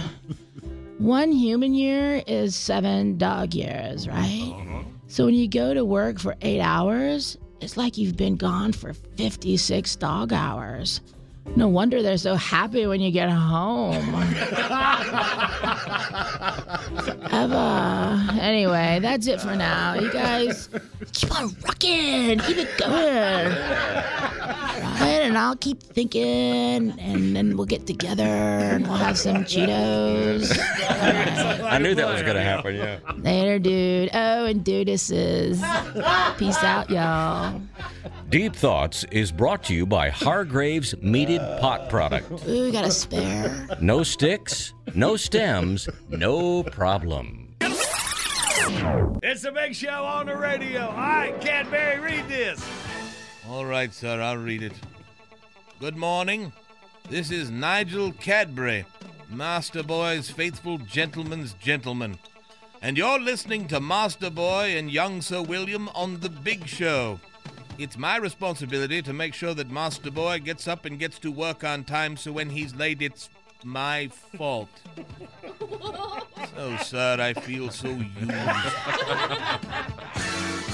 One human year is seven dog years, right? Uh-huh. So when you go to work for eight hours, it's like you've been gone for 56 dog hours. No wonder they're so happy when you get home. (laughs) Ever. Anyway, that's it for now. You guys keep on rocking. Keep it going. Right? And I'll keep thinking, and then we'll get together and we'll have some Cheetos. I knew that was going to happen, yeah. Later, dude. Oh, and dudeses. Peace out, y'all. Deep Thoughts is brought to you by Hargrave's Meated Pot Product. Ooh, got a spare. No sticks, no stems, no problem. It's a big show on the radio. All right, Cadbury, read this. All right, sir, I'll read it. Good morning. This is Nigel Cadbury, Master Boy's faithful gentleman's gentleman. And you're listening to Master Boy and young Sir William on The Big Show. It's my responsibility to make sure that Master Boy gets up and gets to work on time, so when he's late, it's my fault. (laughs) Oh, sir, I feel so used. (laughs)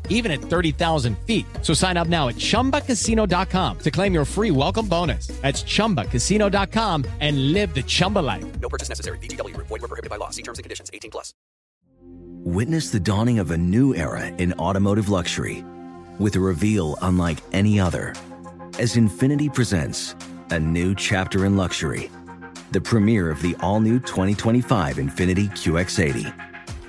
even at 30,000 feet. So sign up now at ChumbaCasino.com to claim your free welcome bonus. That's ChumbaCasino.com and live the Chumba life. No purchase necessary. VGW Group. Void were prohibited by law. See terms and conditions. 18 plus. Witness the dawning of a new era in automotive luxury with a reveal unlike any other as Infiniti presents a new chapter in luxury, the premiere of the all-new 2025 Infiniti QX80.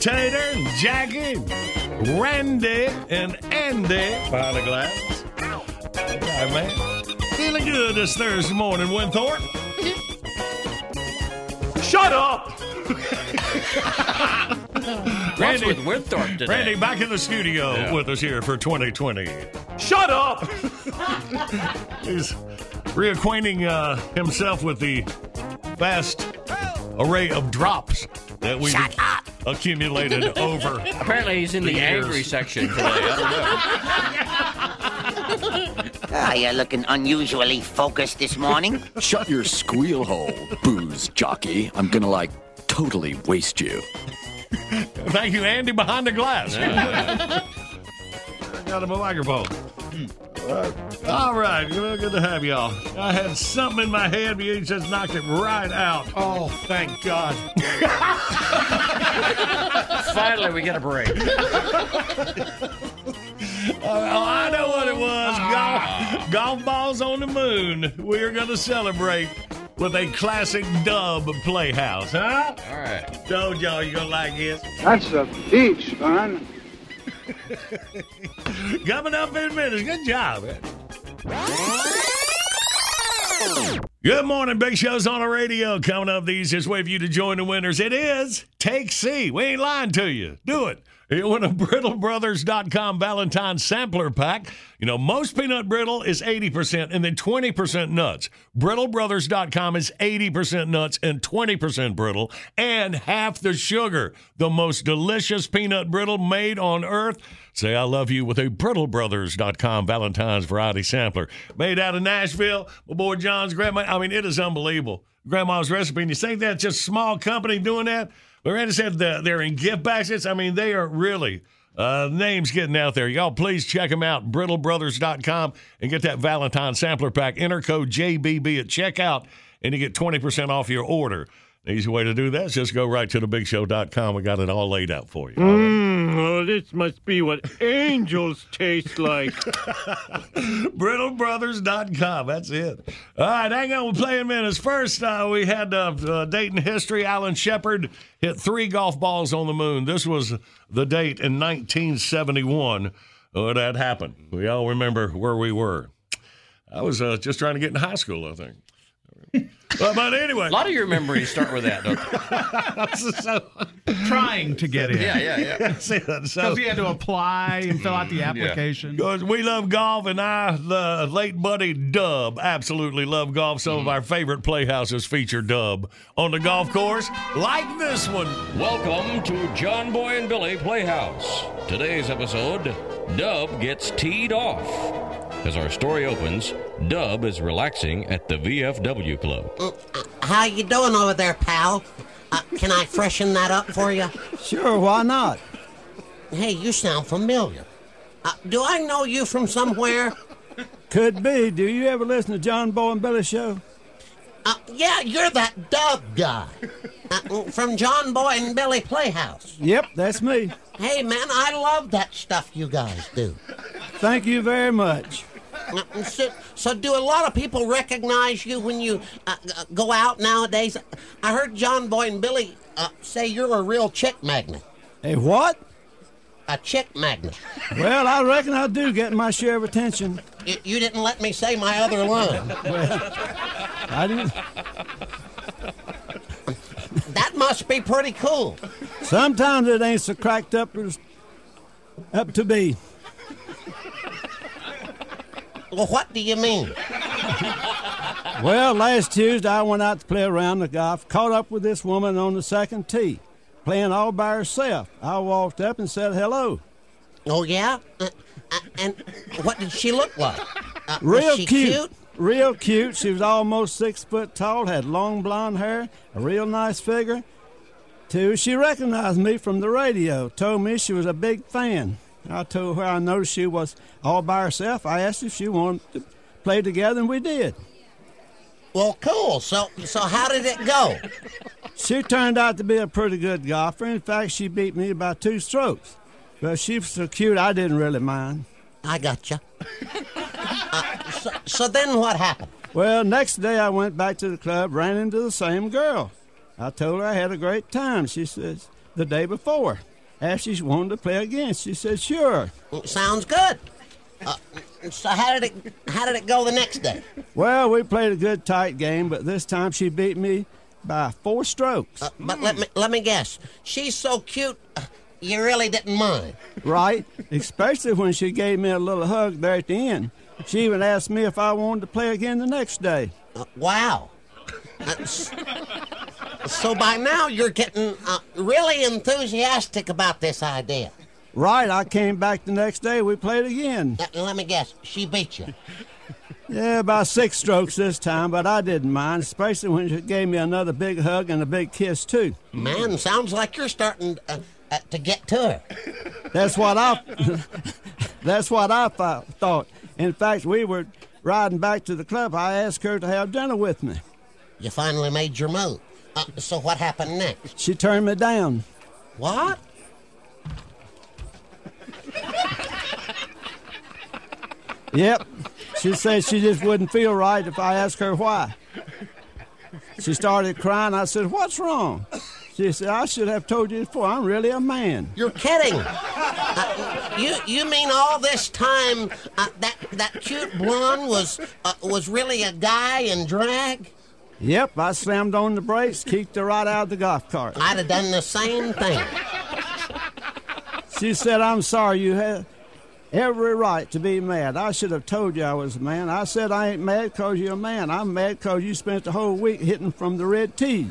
Tater, and Jackie, Randy, and Andy. By the glass. All right, man. Feeling good this Thursday morning, Winthorpe. (laughs) Shut up! What's with Withorp today? Randy, back in the studio Yeah. with us here for 2020. Shut up! (laughs) He's reacquainting uh, himself with the vast array of drops that we've accumulated (laughs) over. Apparently, he's in the, years. angry section (laughs) today. I don't know. (laughs) Ah, you're looking unusually focused this morning. Shut your squeal hole, booze jockey. I'm gonna like totally waste you. Thank you, Andy, behind the glass. Yeah. I got him a microphone. Uh, all right, well, good to have y'all. I had something in my head, but you just knocked it right out. Oh, thank God. (laughs) Finally, we get a break. (laughs) Oh, I know what it was. Golf, golf balls on the moon. We're going to celebrate with a classic dub playhouse, huh? All right. Told y'all you're going to like it. That's a beach, son. (laughs) Coming up in minutes. Good job. man. Good morning, Big Show's on the radio. Coming up, the easiest way for you to join the winners. It is Take C. We ain't lying to you. Do it. You win a BrittleBrothers.com Valentine sampler pack. You know, most peanut brittle is 80% and then 20% nuts. BrittleBrothers.com is 80% nuts and 20% brittle and half the sugar. The most delicious peanut brittle made on earth. Say I love you with a BrittleBrothers.com Valentine's variety sampler. Made out of Nashville. My boy John's grandma. I mean, it is unbelievable. Grandma's recipe. And you think that's just small company doing that? Randy said that they're in gift baskets. I mean, they are really uh, names getting out there. Y'all, please check them out. BrittleBrothers.com and get that Valentine sampler pack. Enter code JBB at checkout and you get 20% off your order. The easy way to do that is just go right to thebigshow.com. We got it all laid out for you. Oh, this must be what (laughs) angels taste like. (laughs) BrittleBrothers.com. That's it. All right, hang on. We're playing minutes. First, uh, we had uh, uh, date in history. Alan Shepard hit three golf balls on the moon. This was the date in 1971 when that happened. We all remember where we were. I was uh, just trying to get in high school, I think. But, but anyway. A lot of your memories start with that, don't they? (laughs) Trying to get in. Yeah, yeah, yeah. (laughs) That's it. So- Because he had to apply and fill out the mm-hmm. application. Because we love golf, and I, the late buddy Dub, absolutely love golf. Some of mm-hmm. our favorite playhouses feature Dub on the golf course, like this one. Welcome to John Boy and Billy Playhouse. Today's episode Dub gets teed off. As our story opens, Dub is relaxing at the VFW Club. How you doing over there, pal? Uh, can I freshen that up for you? Sure, why not? Hey, you sound familiar. Uh, do I know you from somewhere? Could be. Do you ever listen to John Boy and Billy show? Uh, yeah, you're that dub guy uh, from John Boy and Billy Playhouse. Yep, that's me. Hey, man, I love that stuff you guys do. Thank you very much. So, so do a lot of people recognize you when you uh, go out nowadays? I heard John Boy and Billy uh, say you're a real chick magnet. A what? A chick magnet. Well, I reckon I do get my share of attention. You, you didn't let me say my other line. I didn't. That must be pretty cool. Sometimes it ain't so cracked up as up to be. Well, what do you mean? (laughs) Well, last Tuesday I went out to play around the golf, caught up with this woman on the second tee, playing all by herself. I walked up and said hello. Oh yeah, uh, uh, and what did she look like? Uh, was Real she cute. Real cute. She was almost six foot tall, had long blonde hair, a real nice figure. Too, she recognized me from the radio, told me she was a big fan. I told her I noticed she was all by herself. I asked if she wanted to play together, and we did. Well, cool. So, so how did it go? She turned out to be a pretty good golfer. In fact, she beat me by two strokes. But she was so cute, I didn't really mind. I gotcha. Uh, so, so then what happened? Well, next day I went back to the club, ran into the same girl. I told her I had a great time. She says the day before. Asked if she wanted to play again. She said sure. Sounds good. Uh, so how did it how did it go the next day? Well, we played a good tight game, but this time she beat me by four strokes. Uh, but let me let me guess. She's so cute, uh, you really didn't mind. Right? Especially when she gave me a little hug there at the end. She even asked me if I wanted to play again the next day. Uh, wow. So by now you're getting uh, really enthusiastic about this idea. Right, I came back the next day. We played again. Uh, let me guess. She beat you. (laughs) Yeah, about six strokes this time, but I didn't mind, especially when she gave me another big hug and a big kiss, too. Man, sounds like you're starting uh, uh, to get to her. That's what I. (laughs) that's what I thought- thought. In fact, we were riding back to the club. I asked her to have dinner with me. You finally made your move. Uh, so what happened next? She turned me down. What? Yep. She said she just wouldn't feel right if I asked her why. She started crying. I said, What's wrong? She said, I should have told you before. I'm really a man. You're kidding. Uh, you you mean all this time uh, that that cute blonde was uh, was really a guy in drag? Yep, I slammed on the brakes, kicked her right out of the golf cart. I'd have done the same thing. She said, I'm sorry, you had every right to be mad. I should have told you I was a man. I said, I ain't mad because you're a man. I'm mad because you spent the whole week hitting from the red tee.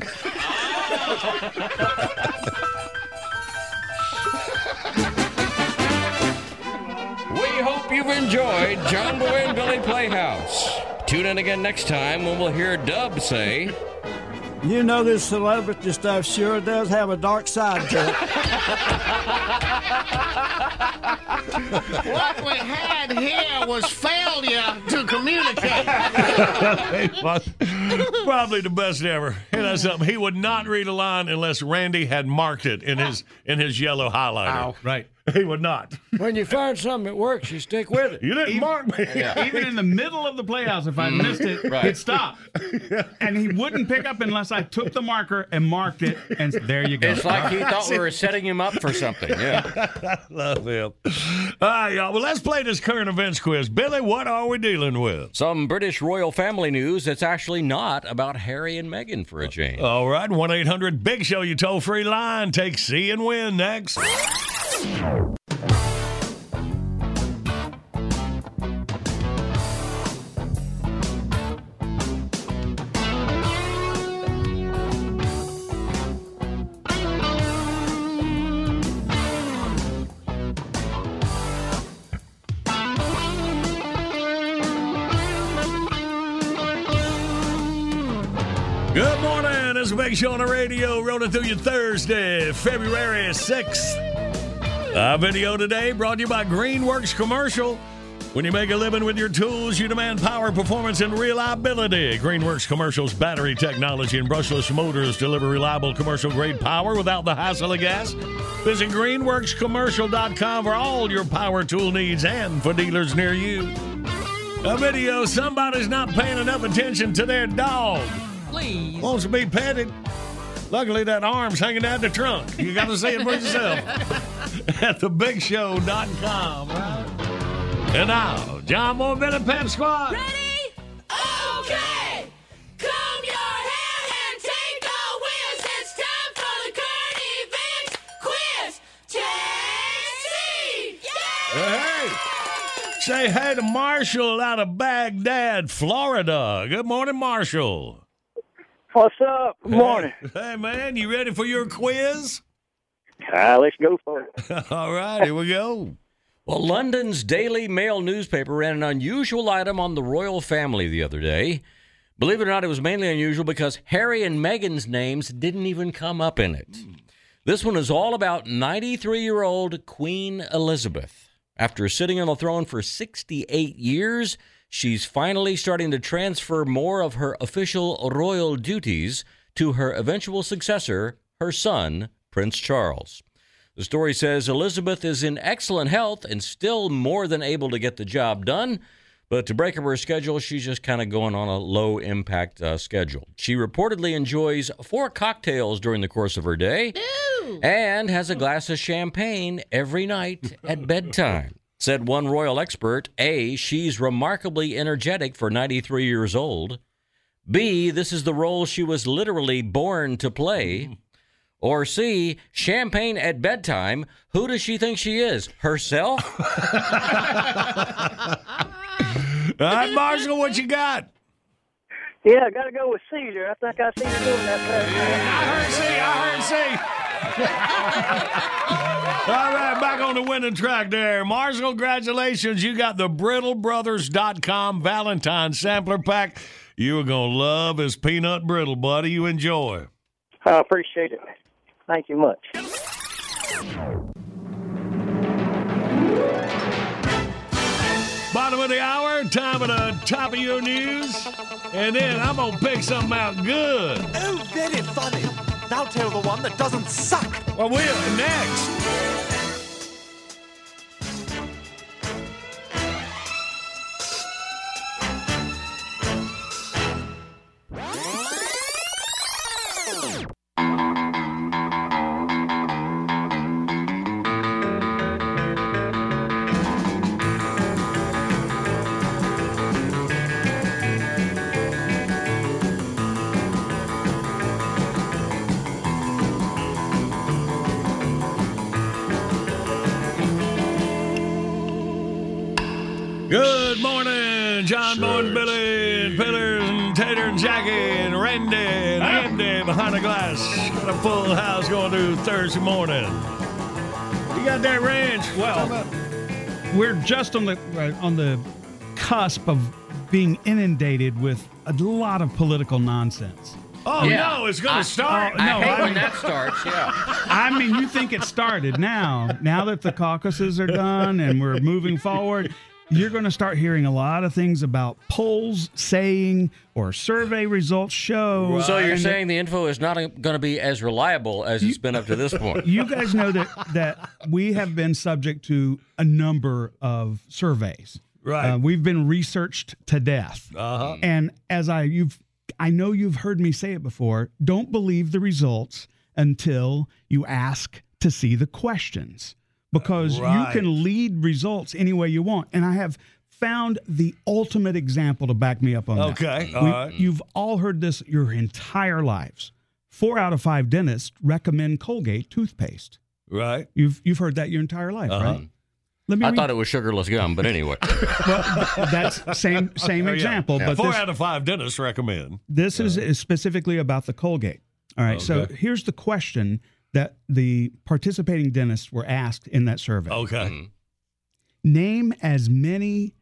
We hope you've enjoyed John Boy and Billy Playhouse. Tune in again next time when we'll hear Dub say, You know this celebrity stuff sure does have a dark side to it. (laughs) what we had here was failure to communicate. (laughs) Probably the best ever. And that's something. He would not read a line unless Randy had marked it in his in his yellow highlighter. Right. He would not. When you find something that works, you stick with it. You didn't mark me. (laughs) Even in the middle of the playhouse, if I mm-hmm. missed it, Right. he'd stop. (laughs) And he wouldn't pick up unless I took the marker and marked it, and there you go. It's like he thought we were setting him up for something. Yeah. (laughs) Love him. All right, y'all. Well, let's play this current events quiz. Billy, what are we dealing with? Some British royal family news that's actually not about Harry and Meghan for a change. All right, 1 800 Big Show, you toll free line. Take C and win next. Good morning. This a Big Show on the radio, rolling through you Thursday, February 6th. Our video today brought to you by Greenworks Commercial. When you make a living with your tools, you demand power, performance, and reliability. Greenworks Commercial's battery technology and brushless motors deliver reliable commercial grade power without the hassle of gas. Visit greenworkscommercial.com for all your power tool needs and for dealers near you. A video somebody's not paying enough attention to their dog. Please. Wants to be petted. Luckily, that arm's hanging out the trunk. You got to see it for yourself (laughs) at thebigshow.com. And now, John Moore, Billy Pep Squad. Ready? Okay. Comb your hair and take a whiz. It's time for the current events quiz. Take C. Hey, say hey to Marshall out of Bagdad, Florida. Good morning, Marshall. What's up? Good morning. Hey, man, you ready for your quiz? Ah, let's go for it. (laughs) All right, here we go. Well, London's Daily Mail newspaper ran an unusual item on the royal family the other day. Believe it or not, it was mainly unusual because Harry and Meghan's names didn't even come up in it. This one is all about 93 year old Queen Elizabeth. After sitting on the throne for 68 years, she's finally starting to transfer more of her official royal duties to her eventual successor, her son, Prince Charles. The story says Elizabeth is in excellent health and still more than able to get the job done. But to break up her schedule, she's just kind of going on a low impact uh, schedule. She reportedly enjoys four cocktails during the course of her day and has a glass of champagne every night at bedtime. Said one royal expert A, she's remarkably energetic for 93 years old. B, this is the role she was literally born to play. Or C, champagne at bedtime. Who does she think she is? Herself? (laughs) All right, Marshall, what you got? Yeah, I got to go with Caesar. I think I see you doing that last night. I heard C. I heard C. (laughs) All right, back on the winning track there. Marshall, congratulations. You got the BrittleBrothers.com Valentine sampler pack. You are going to love his peanut brittle, buddy. You enjoy. I appreciate it. Thank you much. Bottom of the hour, time of the top of your news. And then I'm going to pick something out good. Oh, very funny. Now tell the one that doesn't suck. Well, we're next. Behind the glass. Got a full house going through Thursday morning. You got that ranch? Well, we're just on the uh, on the cusp of being inundated with a lot of political nonsense. Oh no, it's going to start. Oh, no, I hate I- when that starts, yeah. (laughs) I mean, you think it started now. Now that the caucuses are done and we're moving forward, you're going to start hearing a lot of things about polls saying or survey results show. So you're saying the info is not going to be as reliable as it's been up to this point? (laughs) you guys know that that we have been subject to a number of surveys. Right. Uh, we've been researched to death. Uh-huh. And as I you've I know you've heard me say it before, don't believe the results until you ask to see the questions because Right. you can lead results any way you want. And I have found the ultimate example to back me up on that. Okay, right. You've all heard this your entire lives. Four out of five dentists recommend Colgate toothpaste. Right. You've you've heard that your entire life, Uh-huh. right? Let me I read- thought it was sugarless gum, but anyway. (laughs) well, that's same same Oh, yeah. example, Yeah. but four this, out of five dentists recommend. this is, is specifically about the Colgate. All right. So here's the question that the participating dentists were asked in that survey. Okay. Mm-hmm. Name as many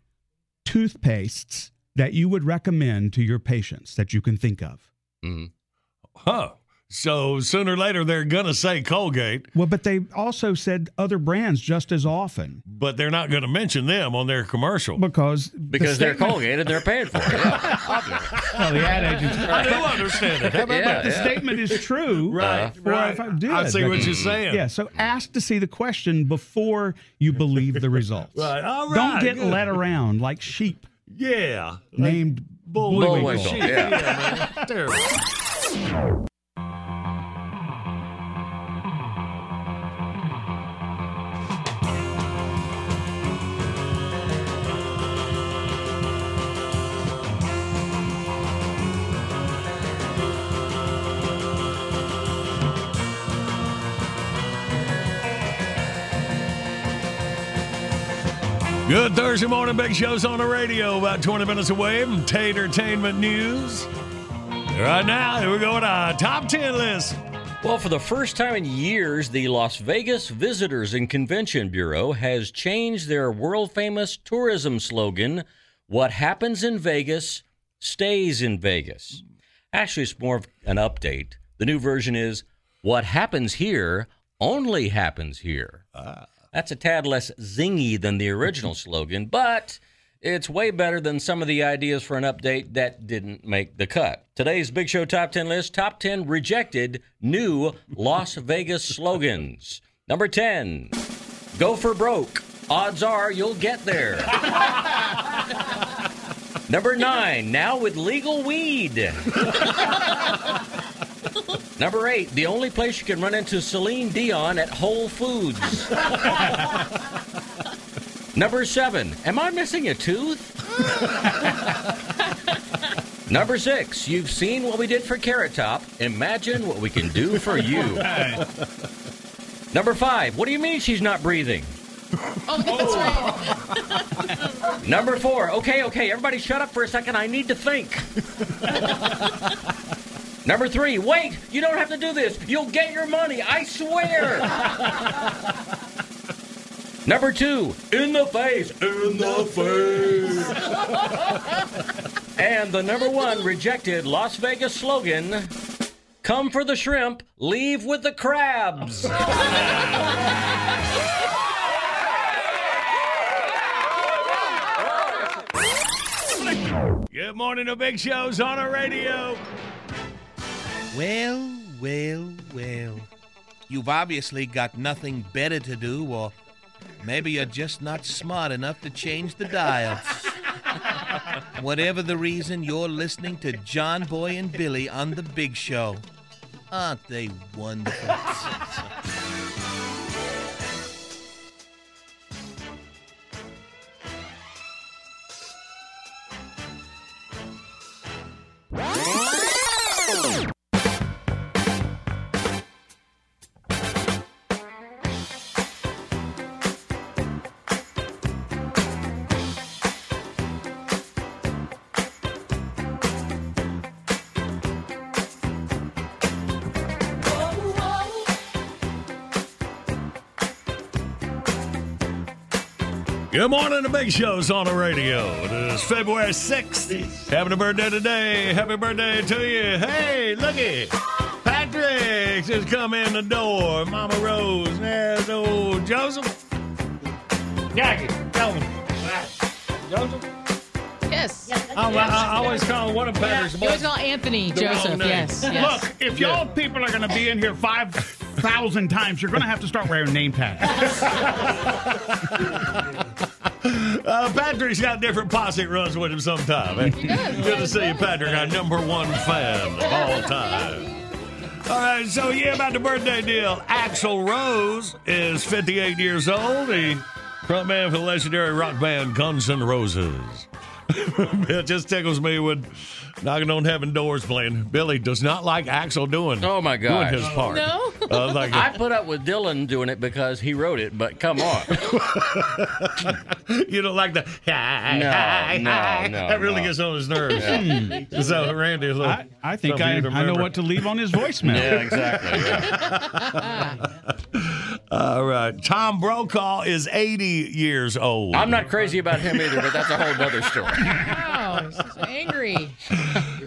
toothpastes that you would recommend to your patients that you can think of. Mm-hmm. Huh. So sooner or later they're gonna say Colgate, Well, but they also said other brands just as often but they're not gonna mention them on their commercial. because the Because they're Colgate and they're paying for it. Yeah. (laughs) Well, the ad agents. I do understand it. How about Yeah, that? the yeah. statement is true. Right, Four out of right. five did. I see what you're saying. Yeah, so ask to see the question before you believe the results. (laughs) Right. All Don't get good. led around like sheep Yeah. named Bullwinkle. Bullwinkle, Shit, yeah. man. Terrible. Good Thursday morning, big shows on the radio, about 20 minutes away from Tatertainment News. Right now, here we go with our top 10 list. Well, for the first time in years, the Las Vegas Visitors and Convention Bureau has changed their world famous tourism slogan What happens in Vegas stays in Vegas. Actually, it's more of an update. The new version is What happens here only happens here. Ah. That's a tad less zingy than the original (laughs) slogan, but it's way better than some of the ideas for an update that didn't make the cut. Today's Big Show Top 10 list Top 10 rejected new Las Vegas slogans. Number 10, Go for broke. Odds are you'll get there. (laughs) Number 9, Now with legal weed. (laughs) (laughs) Number 8, The only place you can run into Celine Dion at Whole Foods. (laughs) Number seven, am I missing a tooth? (laughs) Number six, you've seen what we did for Carrot Top. Imagine what we can do for you. Number five, what do you mean she's not breathing? Oh, that's right. Number four, okay, okay, everybody shut up for a second. I need to think. Number three, wait, you don't have to do this. You'll get your money, I swear. (laughs) Number two, in the face, in the face. (laughs) and the number one rejected Las Vegas slogan come for the shrimp, leave with the crabs. Good morning to Big Show's on the radio. Well, well, well. You've obviously got nothing better to do, or maybe you're just not smart enough to change the dials. (laughs) Whatever the reason, you're listening to John Boy and Billy on The Big Show. Aren't they wonderful? (laughs) Good morning to Big Show's on the radio. It is February 6th. Having a birthday today. Happy birthday to you. Hey, looky. Patrick just come in the door. Mama Rose. There's old Joseph. Jackie, tell him. Joseph? Yes. Um, I, I, I always call one of Patrick's You always call Anthony The Joseph. Yes. yes. Look, if y'all people are going to be in here 5,000 times, you're going to have to start wearing name tags. (laughs) Uh, Patrick's got different posse runs with him sometime. eh? Good to see you, Patrick, our number one fan of all (laughs) time. All right, so yeah, about the birthday deal. Axl Rose is 58 years old. He frontman for the legendary rock band Guns N' Roses. It just tickles me when knocking on heaven doors playing. Billy does not like Axl doing. Oh my doing his part. No? Uh, like, I put up with Dylan doing it because he wrote it, but come on. (laughs) you don't like the No, no, no, that really no. gets on his nerves. Yeah. so Randy, a little I, I think I, I know what to leave on his voicemail. Yeah, exactly. (laughs) All right, Tom Brokaw is 80 years old. I'm not crazy about him either, but that's a whole other story. (laughs) Oh, he's so angry.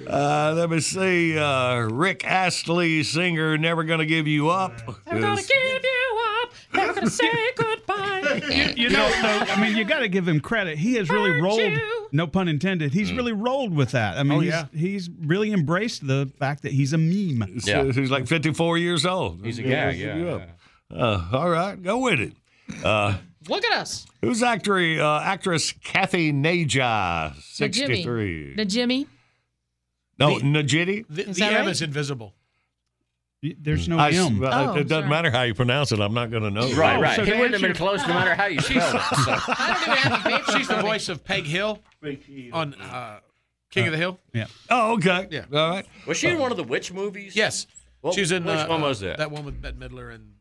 Uh, let me see. Uh, Rick Astley, singer, "Never Gonna Give You Up." I'm gonna give you up. Never gonna say (laughs) goodbye. You know, though, I mean, you got to give him credit. He has really Hurt rolled. you. No pun intended. He's really rolled with that. I mean, Oh, he's, yeah. he's really embraced the fact that he's a meme. Yeah. He's like 54 years old. He's a gag, yeah, You up. Uh, all right, go with it. Uh, Look at us. who's actor, uh, actress Kathy Naja, The Jimmy. 63? The Jimmy. No, Najiti? The, Is the M right? is invisible. There's no I- M. well, Oh, it doesn't sorry. matter how you pronounce it. I'm not going to know. Right, Oh, right. So he wouldn't have been close no matter how you spell it. So. (laughs) I don't even have. She's the (laughs) voice of Peg Hill on uh, King of the Hill. Yeah. Oh, okay. Yeah. All right. Was she in one of the witch movies? Yes. What- She's in. which uh, one uh, was that? That one with Bette Midler and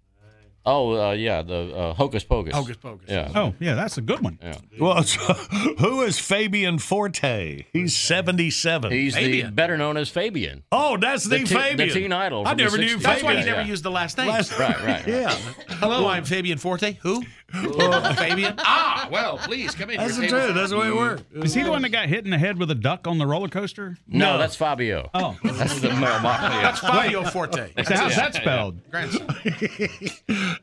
Oh, uh, yeah, the uh, Hocus Pocus. Hocus Pocus. Yeah. Oh, yeah, that's a good one. Yeah. Well, so, (laughs) who is Fabian Forte? He's 77. He's the better known as Fabian. oh, that's the, The teen- Fabian. the teen idol I never knew 60s. That's why he never Yeah. used the last name. Last- Right, right. Yeah. Hello, I'm Fabian Forte. Who? (laughs) Uh, Fabian. Ah, well, please come in. That's Your the truth. That's the way it works. Is he the one that got hit in the head with a duck on the roller coaster? No, that's Fabio. Oh, (laughs) That's the Mel Mafia. That's Fabio Forte. so how's that spelled? Grandson. (laughs)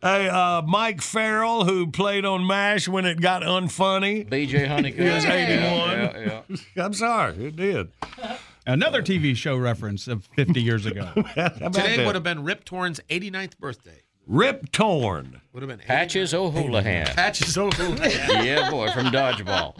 Hey, uh, Mike Farrell, who played on MASH when it got unfunny. BJ Honeycomb. He was 81. Yeah, yeah. (laughs) I'm sorry, it did. Another TV show reference of 50 years ago. Today that? would have been Rip Torn's 89th birthday. Rip Torn. Would have been (laughs) Patches O'Houlihan. Patches (laughs) O'Houlihan. yeah, boy, from Dodgeball.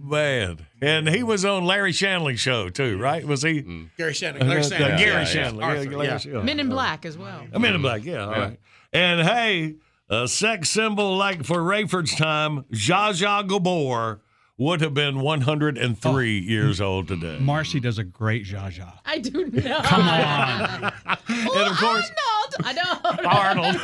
Man. And he was on Larry Shanley's show, too, right? Was he? Mm. Gary Shanley. Uh, Larry Uh, Sanders. Gary yeah, Shanley. Arthur, yeah, Larry yeah. Shanley. Men in Black as well. Uh, I'm in black, yeah, all right. And hey, a sex symbol like for Rayford's time, Zsa Zsa Gabor would have been 103 Oh. years old today. Marcy does a great Zsa Zsa. I do not. Come on. (laughs) and of course, Arnold. I don't. Arnold. (laughs)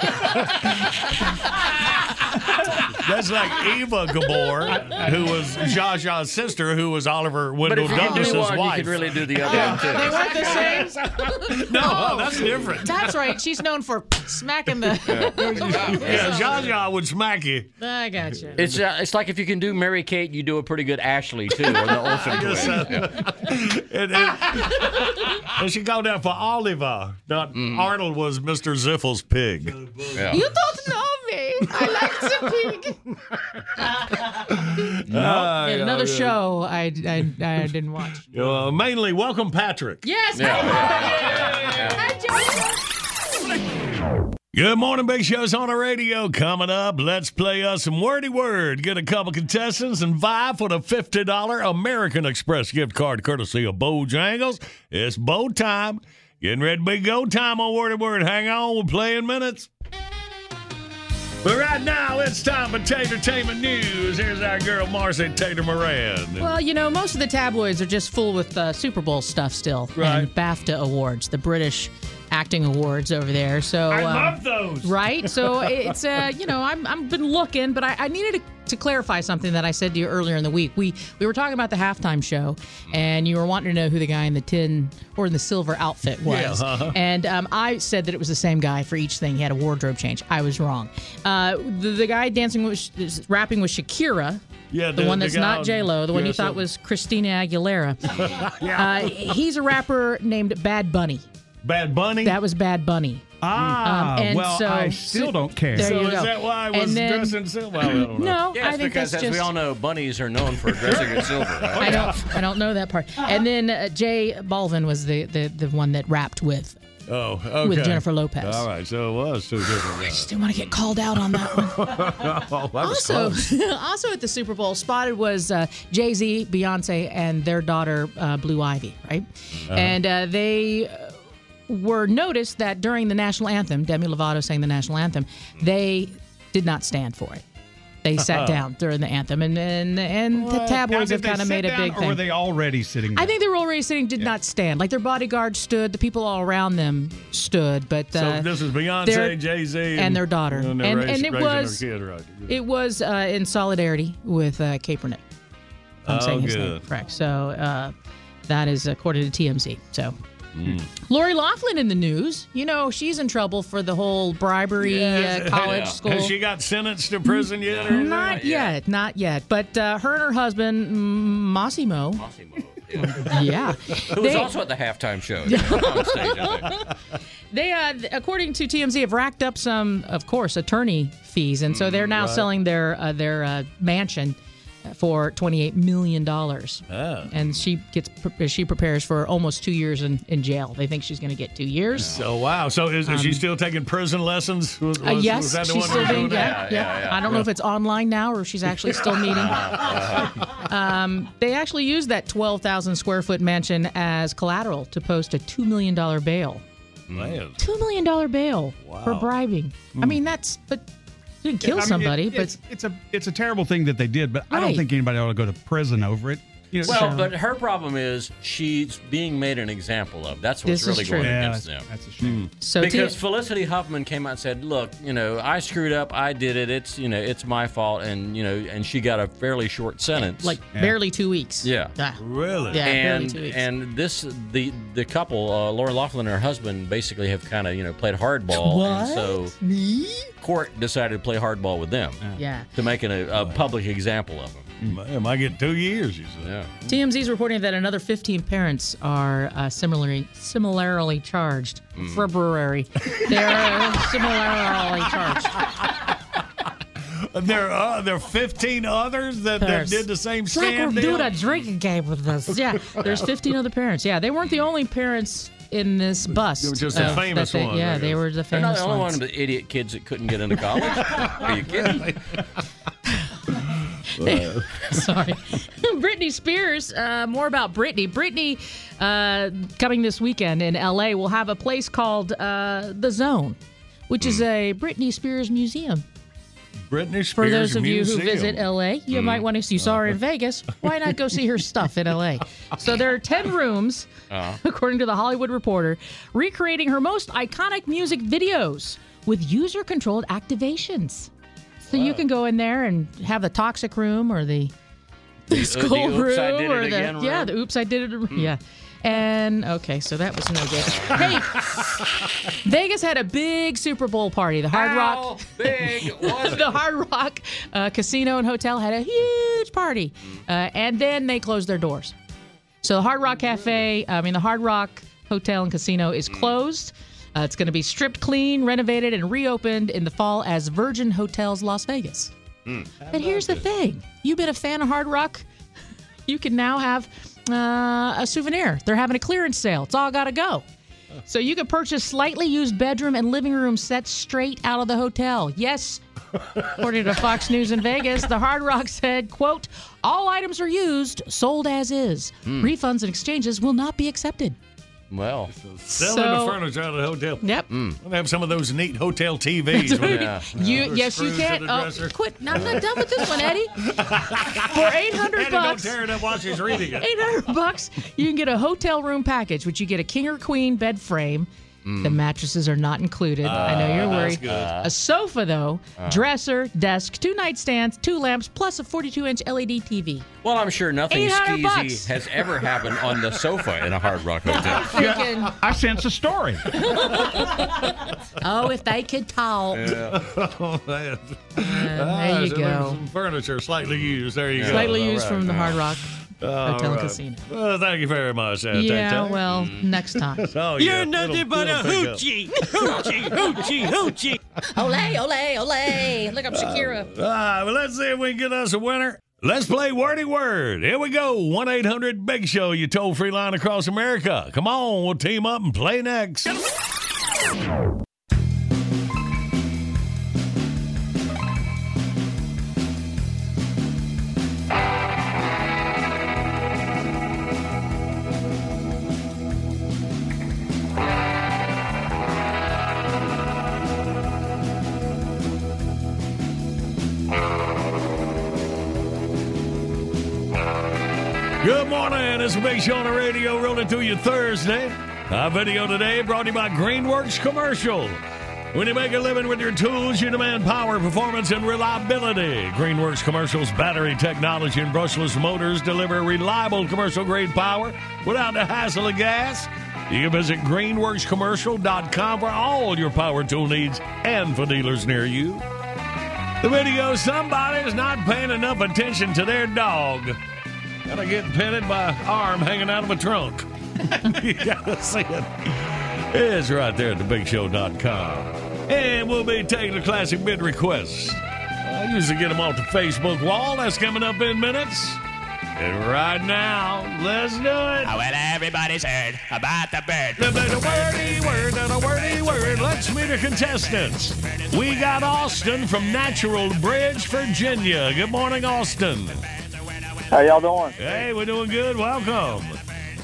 That's like Eva Gabor, who was Zsa Zsa's sister, who was Oliver But Wendell if you Douglas's do one, you wife. could really do the other one too. They weren't the same. No, that's different. That's right. She's known for smacking the. Yeah, (laughs) Zsa Zsa would smack you. I got you. It's uh, it's like if you can do Mary Kate, you do a pretty good Ashley too, or the Olsen twins. guess so. Yeah. and, and, and she called out for Oliver. Not Mm. Arnold was Mr. Ziffel's pig. Yeah. You don't know me. I like the pig. (laughs) Ah, In another yeah. show I, I, I didn't watch. Uh, mainly, welcome Patrick. Yes. (laughs) Good morning, Big Show's on the radio. Coming up, let's play us some wordy word. Get a couple contestants and vibe for the $50 American Express gift card courtesy of Bojangles. It's bow time. Getting ready to be go time on wordy word. Hang on, we'll play in minutes. But right now, it's time for Tatertainment News. Here's our girl, Marcy Tater Moran. Well, you know, most of the tabloids are just full with uh, Super Bowl stuff still. Right. And BAFTA awards, the British acting awards over there. So I um, love those. Right? So (laughs) it's uh, you know, I'm I've been looking, but I, I needed to, to clarify something that I said to you earlier in the week. We we were talking about the halftime show, and you were wanting to know who the guy in the tin or in the silver outfit was. Yeah, uh-huh. And um, I said that it was the same guy for each thing. He had a wardrobe change. I was wrong. Uh, the, the guy dancing with rapping with Shakira. Yeah, the, the- one that's guy not J Lo, the one yeah, you thought so- was Christina Aguilera. (laughs) uh, he's a rapper named Bad Bunny. Bad Bunny? That was Bad Bunny. Ah, Um, and well, so- I still don't care. There so you is go. that why I was then- dressed in silver? I don't know. No, Yes, I think because that's as just. we all know, bunnies are known for dressing in silver. Right? I don't. I don't know that part. And then uh, J Balvin was the, the the one that rapped with. Oh, okay. With Jennifer Lopez. All right, so it was two different guys. Didn't want to get called out on that one. (laughs) oh, that also, (laughs) also at the Super Bowl, spotted was uh, Jay Z, Beyonce, and their daughter uh, Blue Ivy, right? Uh-huh. And uh, they uh, were noticed that during the national anthem, Demi Lovato sang the national anthem, they did not stand for it. They sat down during the anthem, and and, and the tabloids have kind of sit made a big Or thing. were they already sitting? I think they were already sitting, did not stand. Like their bodyguards stood, the people all around them stood, but So uh, this is their- Beyonce, Jay Z, and their daughter, and, and, they're and, it was kid, right. it was uh, in solidarity with uh, Kaepernick. I'm Oh, saying his name correct. So uh, that is according to TMZ. So. Mm. Lori Loughlin in the news. You know, she's in trouble for the whole bribery uh, college (laughs) school. (laughs) Has she got sentenced to prison yet? Or anything? Not yet, not yet. But uh, her and her husband, mm, Massimo. (laughs) yeah. Who was They- also at the halftime show. on stage, They, uh, according to TMZ, have racked up some, of course, attorney fees, and so they're now right. selling their uh, their uh, mansion for twenty eight million dollars. Ah. And she gets she prepares for almost two years in, in jail. They think she's going to get two years. So wow. So is, is she Um, still taking prison lessons? Was, Uh, yes, was that the she's one still who's doing Yeah, that? yeah, I don't know if it's online now or if she's actually still meeting. (laughs) um, they actually used that twelve thousand square foot mansion as collateral to post a two million dollar bail. Man. Two million dollar bail for Wow. bribing. I Mm. mean, that's but you didn't kill I mean, it- somebody, but it's, it's a it's a terrible thing that they did, but I don't Right. think anybody ought to go to prison over it. You know, Well, so- but her problem is she's being made an example of. That's what's This really going Yeah, against that's- them. that's a shame. So because T- Felicity Huffman came out and said, "Look, you know, I screwed up. I did it. It's you know, it's my fault." And you know, and she got a fairly short sentence, like barely two weeks. yeah. Ah. Really? Yeah, barely and two weeks. and this the the couple, uh, Laura Loughlin and her husband, basically have kind of you know played hardball, and so Me? court decided to play hardball with them Yeah. to make an, a, a public example of them. I might get two years. You said. Yeah. TMZ is reporting that another 15 parents are uh, similarly similarly charged. Mm. February. They're (laughs) similarly charged. There are there are 15 others that, that did the same It's like we're stand doing a drinking game with us. Yeah, there's 15 other parents. Yeah, they weren't the only parents in this bus. They were just the uh, famous that they- ones, Yeah, they were the They're not famous the only ones. one of the idiot kids that couldn't get into college. Are you kidding? (laughs) (laughs) (laughs) Sorry. (laughs) Britney Spears, uh, more about Britney. Britney, uh, coming this weekend in LA, will have a place called uh, The Zone, which is a Britney Spears museum. Britney Spears For those of you who visit LA, you might want to. You saw her in Vegas. Why not go see her (laughs) stuff in LA? So there are ten rooms, Uh, according to the Hollywood Reporter, recreating her most iconic music videos with user-controlled activations. So you can go in there and have the toxic room or the, the, The- skull the oops, I room did or it the again yeah room? the oops I did it yeah. And okay, so that was no good. Hey, (laughs) Vegas had a big Super Bowl party. The Hard Rock, big (laughs) was the Hard Rock uh, Casino and Hotel had a huge party, uh, and then they closed their doors. So the Hard Rock Cafe, I mean the Hard Rock Hotel and Casino is closed. Uh, it's going to be stripped clean, renovated, and reopened in the fall as Virgin Hotels Las Vegas. But here's the thing: you've been a fan of Hard Rock, (laughs) you can now have uh, a souvenir. They're having a clearance sale. It's all got to go. So you can purchase slightly used bedroom and living room sets straight out of the hotel. Yes, according to Fox News in Vegas, the Hard Rock said, "quote All items are used, sold as is. Hmm. Refunds and exchanges will not be accepted." Well, Selling So- the furniture out of the hotel. Yep. Hmm. We'll have some of those neat hotel TVs. with Yeah. You the yes, you can. Oh, quit! No, I'm not done with this one, Eddie. (laughs) For eight hundred Eddie, don't bucks, tear it up while she's reading it. 800 bucks, you can get a hotel room package, which you get a king or queen bed frame. The mattresses are not included. I know you're Ah, worried. that's good. A sofa, though, Ah. dresser, desk, two nightstands, two lamps, plus a 42 inch LED TV. well, I'm sure nothing skeezy bucks. has ever happened on the sofa in a Hard Rock hotel. (laughs) Thinking, I sense a story. (laughs) oh, if they could talk. (laughs) oh, man. there you so go. Some furniture slightly used. There you go. Slightly used right. from the Hard Rock All Hotel and. Casino. Well, thank you very much. Uh, Yeah, Tay-Tay. well, mm. next time. (laughs) Oh, You're yeah, nothing little- but a little pickup. (laughs) hoochie. Hoochie, hoochie, hoochie. Olay, olay, olay. Look up ah, Shakira. All right, well, let's see if we can get us a winner. Let's play Wordy Word. Here we go. 1 800 Big Show, you toll free line across America. Come on, we'll team up and play next. Good morning. It's big show on the radio rolling through you Thursday. Our video today brought to you by Greenworks Commercial. When you make a living with your tools, you demand power, performance, and reliability. Greenworks Commercial's battery technology and brushless motors deliver reliable commercial grade power without the hassle of gas. You can visit greenworkscommercial.com for all your power tool needs and for dealers near you. The video somebody's not paying enough attention to their dog. Gotta get petted by arm hanging out of a trunk. (laughs) you gotta see it. It's right there at thebigshow.com. And we'll be taking the classic bid requests. I usually get them off the Facebook wall. That's coming up in minutes. And right now, let's do it. Oh, well, everybody's heard about the bird. The, the, the wordy word, the, the wordy word. Let's meet the contestants. We got Austin from Natural Bridge, Virginia. Good morning, Austin. How y'all doing? Hey, we're doing good. Welcome.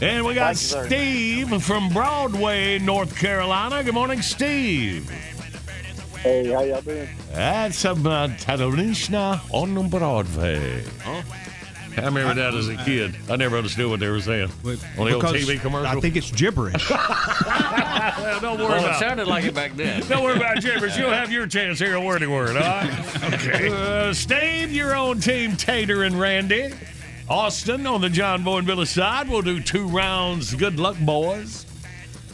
And we got Thank you, sir. Steve from Broadway, North Carolina. Good morning, Steve. Hey, how y'all doing? That's about Catalina on Broadway. I remember that as a kid. I never understood what they were saying on the old TV commercial. I think it's gibberish. Well, (laughs) don't worry Well, it sounded like it back then. (laughs) Don't worry about gibberish. You'll have your chance here at Wordy Word, all right? (laughs) Okay. Uh, Steve, your own Team Tater and Randy. Austin on the John Boy and Billy side. We'll do two rounds. Good luck, boys.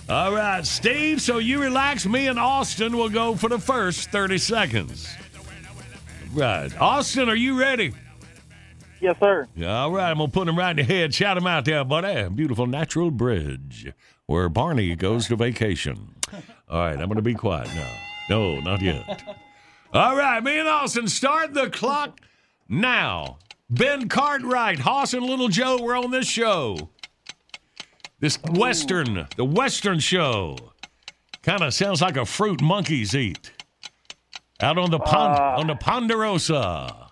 All right, Steve, so you relax. Me and Austin will go for the first 30 seconds. Right. Austin, are you ready? Yes, sir. All right, I'm going to put him right in the head. Shout him out there, buddy. Beautiful natural bridge where Barney goes to vacation. All right, I'm going to be quiet now. No, not yet. All right, me and Austin, start the clock now. Ben Cartwright, Hoss and Little Joe were on this show. This Western, the Western show. Kind of sounds like a fruit monkeys eat. Out on the pond, on the Ponderosa.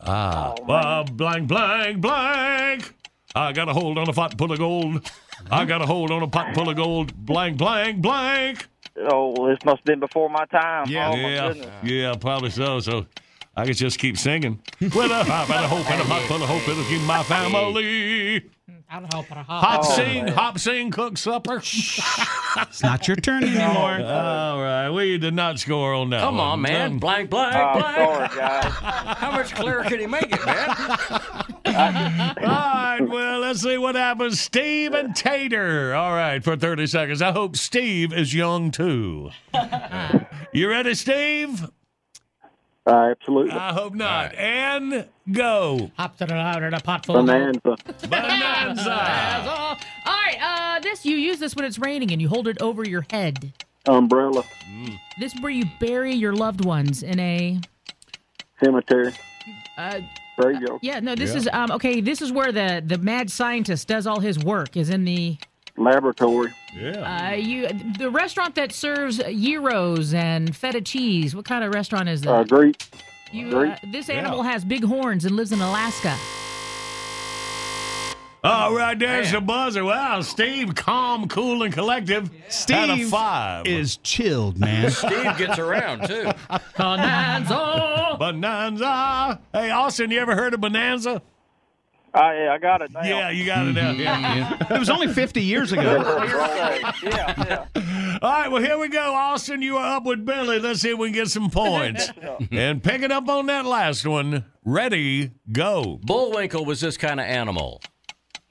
Ah, uh, blank, blank, blank. I got a hold on a pot full of gold. I got a hold on a pot full of gold. Blank, blank, blank. Oh, this must have been before my time. Yeah, oh, yeah, yeah, probably so. So I could just keep singing. Well, a hop and a hope and a pot full of hope it'll keep my family. Hop, Oh, sing, man. hop, sing, cook supper. It's not your turn (laughs) anymore. All right, we did not score on that. Come one. on, man. Um, Blank, blank, Oh, blank. sorry, guys. (laughs) How much clearer can he make it, man? (laughs) All right, well, let's see what happens. Steve and Tater. All right, for 30 seconds. I hope Steve is young too. You ready, Steve? Uh, absolutely. I hope not. And go. Hop to the louder, the pot full of Bonanza. Bonanza. All right, uh, this you use this when it's raining and you hold it over your head. Umbrella. This is where you bury your loved ones in a. Cemetery. Uh, Graveyard. yeah, no, this Yeah. is um okay. This is where the the mad scientist does all his work. Is in the Laboratory. Yeah. uh you the restaurant that serves gyros and feta cheese. What kind of restaurant is that? Uh, Greek. You, Greek. uh, this animal has big horns and lives in Alaska. All right, there's the buzzer. Wow, Steve, calm, cool, and collective. had a Steve five. is chilled, man. (laughs) Steve gets around, too. Bonanza. Bonanza. Hey, Austin, you ever heard of Bonanza? Oh, yeah, I got it now. Yeah, you got it now. (laughs) Yeah, yeah. (laughs) It was only 50 years ago. (laughs) yeah, yeah. All right, well, here we go. Austin, you are up with Billy. Let's see if we can get some points. and picking up on that last one, ready, go. Bullwinkle was this kind of animal.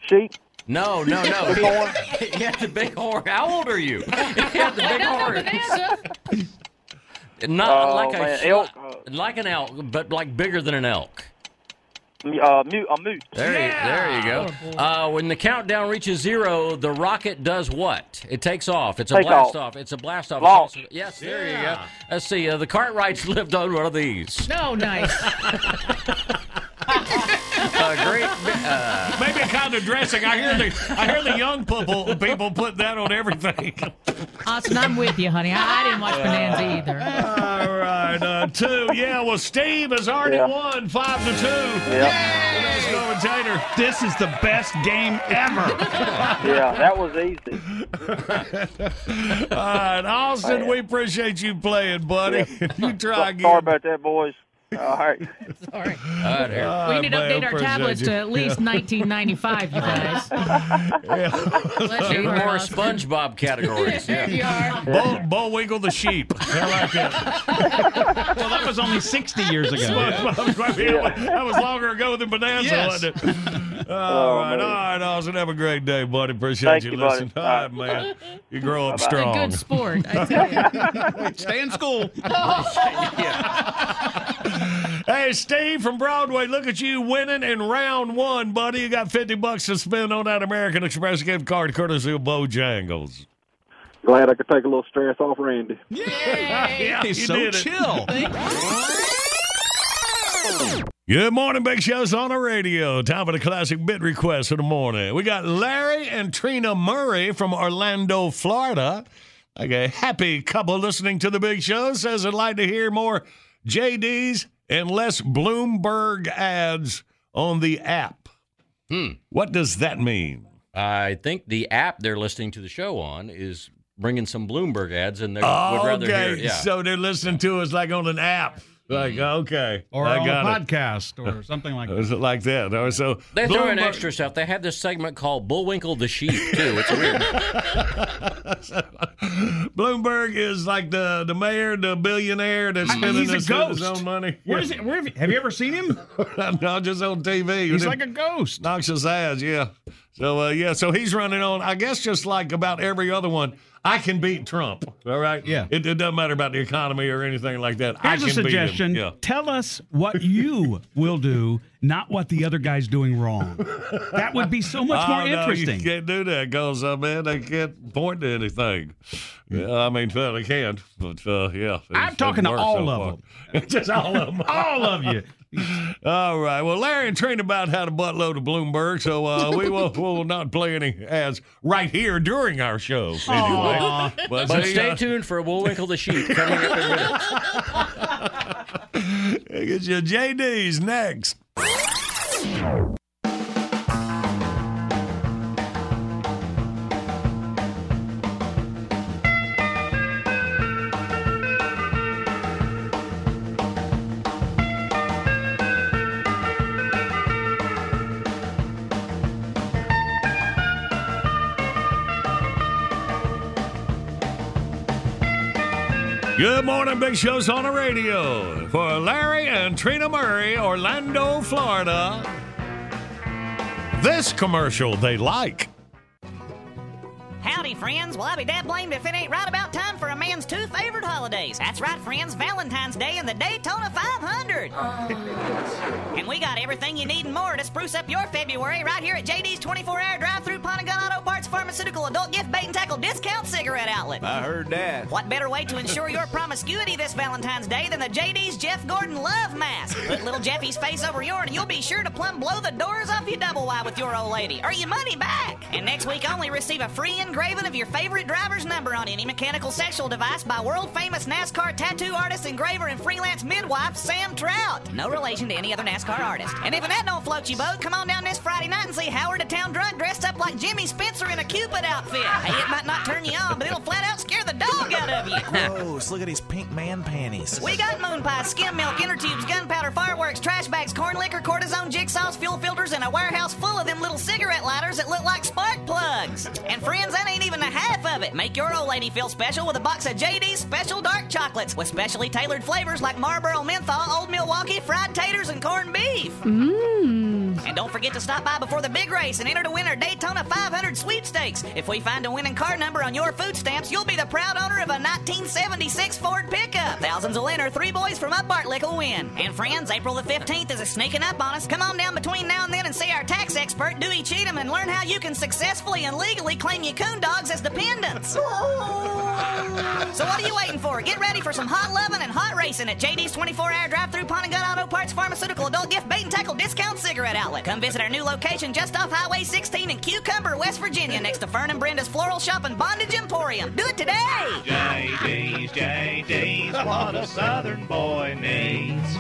Sheep. No, no, no. Big horn. He, he had the big horn. How old are you? He had the big horn. Not Oh, like man, a elk. like an elk, but like bigger than an elk. Uh, mute, a moot. There, you, there you go. Uh, when the countdown reaches zero, the rocket does what? It takes off. It's a Take blast off. off. It's a blast off. Launch. It's also- yes, there you go. Let's see. Uh, the Cartwrights (laughs) lived on one of these. No, nice. (laughs) Uh, great. Uh, Maybe a kind of dressing. I hear the I hear the young people people put that on everything. Austin, I'm with you, honey. I, I didn't watch Bonanza either. All right, uh, two. Yeah, well, Steve has already Yeah. won five to two. Yeah. Let's go with Tater. This is the best game ever. Yeah, that was easy. All right, Austin, we appreciate you playing, buddy. (laughs) You try again. Sorry about that, boys. All right. (laughs) Sorry. all right, here. Ah, we need to update our tablets you. to at least 1995, you guys. (laughs) Bless Two you, more Austin. SpongeBob categories. There (laughs) you Yeah. are. Bull, Bullwinkle the sheep. I like that. Well, that was only 60 years ago. That was longer ago than Bonanza, Yes. wasn't it? All Oh, right, man. all right, Austin. Have a great day, buddy. Appreciate Thank you you, buddy. listening. All right, man. You grow up Bye-bye. A strong. good sport, I tell you. Stay in school. Oh. Hey, Steve from Broadway, look at you winning in round one, buddy. You got 50 bucks to spend on that American Express gift card courtesy of Bojangles. Glad I could take a little stress off Randy. yeah, He's you so did chill. Good morning, Big Show's on the radio. Time for the classic bit request of the morning. We got Larry and Trina Murray from Orlando, Florida. Like a happy couple listening to the Big Show says they'd like to hear more JDs and less Bloomberg ads on the app. Hmm. What does that mean? I think the app they're listening to the show on is bringing some Bloomberg ads, and they would rather okay, hear. Yeah. so they're listening to us like on an app. Like, mm-hmm. okay. Or I on a got it. podcast or (laughs) something like Is that. it like that? Or so They throw in extra stuff. They have this segment called Bullwinkle the Sheep too. It's weird. (laughs) Bloomberg is like the the mayor, the billionaire that's I- spending he's a his, ghost. his own money. Where is it? Where have, you, have you ever seen him? (laughs) no, just on TV. He's like a ghost. noxious ass, yeah. So uh, yeah, so he's running on. I guess just like about every other one, I can beat Trump. All right. Yeah. It, it doesn't matter about the economy or anything like that. I Here's can a suggestion. Beat him. Yeah. Tell us what you (laughs) will do, not what the other guy's doing wrong. That would be so much more Oh, no, interesting. you can't do that because uh, man, they can't point to anything. Yeah, I mean, well, they can, but uh, yeah. I'm talking to all so of far. (laughs) Just all of them. All of you. (laughs) All right. Well, Larry and Trina about had a buttload of Bloomberg, so uh, we (laughs) will we will not play any ads right here during our show anyway. Aw. (laughs) But, But see, stay uh, tuned for Bullwinkle the Sheep coming up in minutes. Get your JD's next. Good morning, Big Show's on the radio. For Larry and Trina Murray, Orlando, Florida. This commercial they like. Howdy, friends. Well, I'll be dead blamed if it ain't right about time for a man's two favorite holidays. That's right, friends. Valentine's Day and the Daytona 500. (laughs) and we got everything you need and more to spruce up your February right here at JD's 24-hour drive-through Pawn and Gun Auto Parts Pharmaceutical Adult Gift Bait and Tackle Discount Cigarette Outlet. I heard that. What better way to ensure your promiscuity this Valentine's Day than the JD's Jeff Gordon Love Mask? Put little Jeffy's face over yours and you'll be sure to plumb blow the doors off your double wide with your old lady, or your money back. And next week only receive a free engraving of your favorite driver's number on any mechanical sexual device by world famous NASCAR tattoo artist, engraver, and freelance midwife Sam Trout. No relation to any other NASCAR artist. And if that don't float you boat, come on down this Friday night and see Howard the Town Drunk dressed up like Jimmy Spencer in a Cupid outfit. Hey, it might not turn you on, but it'll flat out scare the dog out of you. Gross. Look at these pink man panties. We got moon pies, skim milk, inner tubes, gunpowder, fireworks, trash bags, corn liquor, cortisone, jigsaws, fuel filters, and a warehouse full of them little cigarette lighters that look like spark plugs. And friends, that ain't even the half of it. Make your old lady feel special with a box of JD's Special Dark Chocolates with specially tailored flavors like Marlboro Menthol, Old Milwaukee, fried taters, and corned beef. Mmm. And don't forget to stop by before the big race and enter to win our Daytona 500 sweepstakes. If we find a winning car number on your food stamps, you'll be the proud owner of a 1976 Ford pickup. Thousands will enter. Three boys from Up Bartlick will win. And friends, April the 15th is a sneaking up on us. Come on down between now and then and see our tax expert, Dewey Cheatham, and learn how you can successfully and legally claim your coon dogs as dependents. So what are you waiting for? Get ready for some hot loving and hot racing at JD's 24-hour drive-through Pawn and Gun Auto Parts Pharmaceutical Adult Gift Bait and Tackle Discount Cigarette Outlet. Come visit our new location just off Highway 16 in Cucumber, West Virginia, next to Fern and Brenda's Floral Shop and Bondage Emporium. Do it today! JD's, JD's, what a southern boy needs.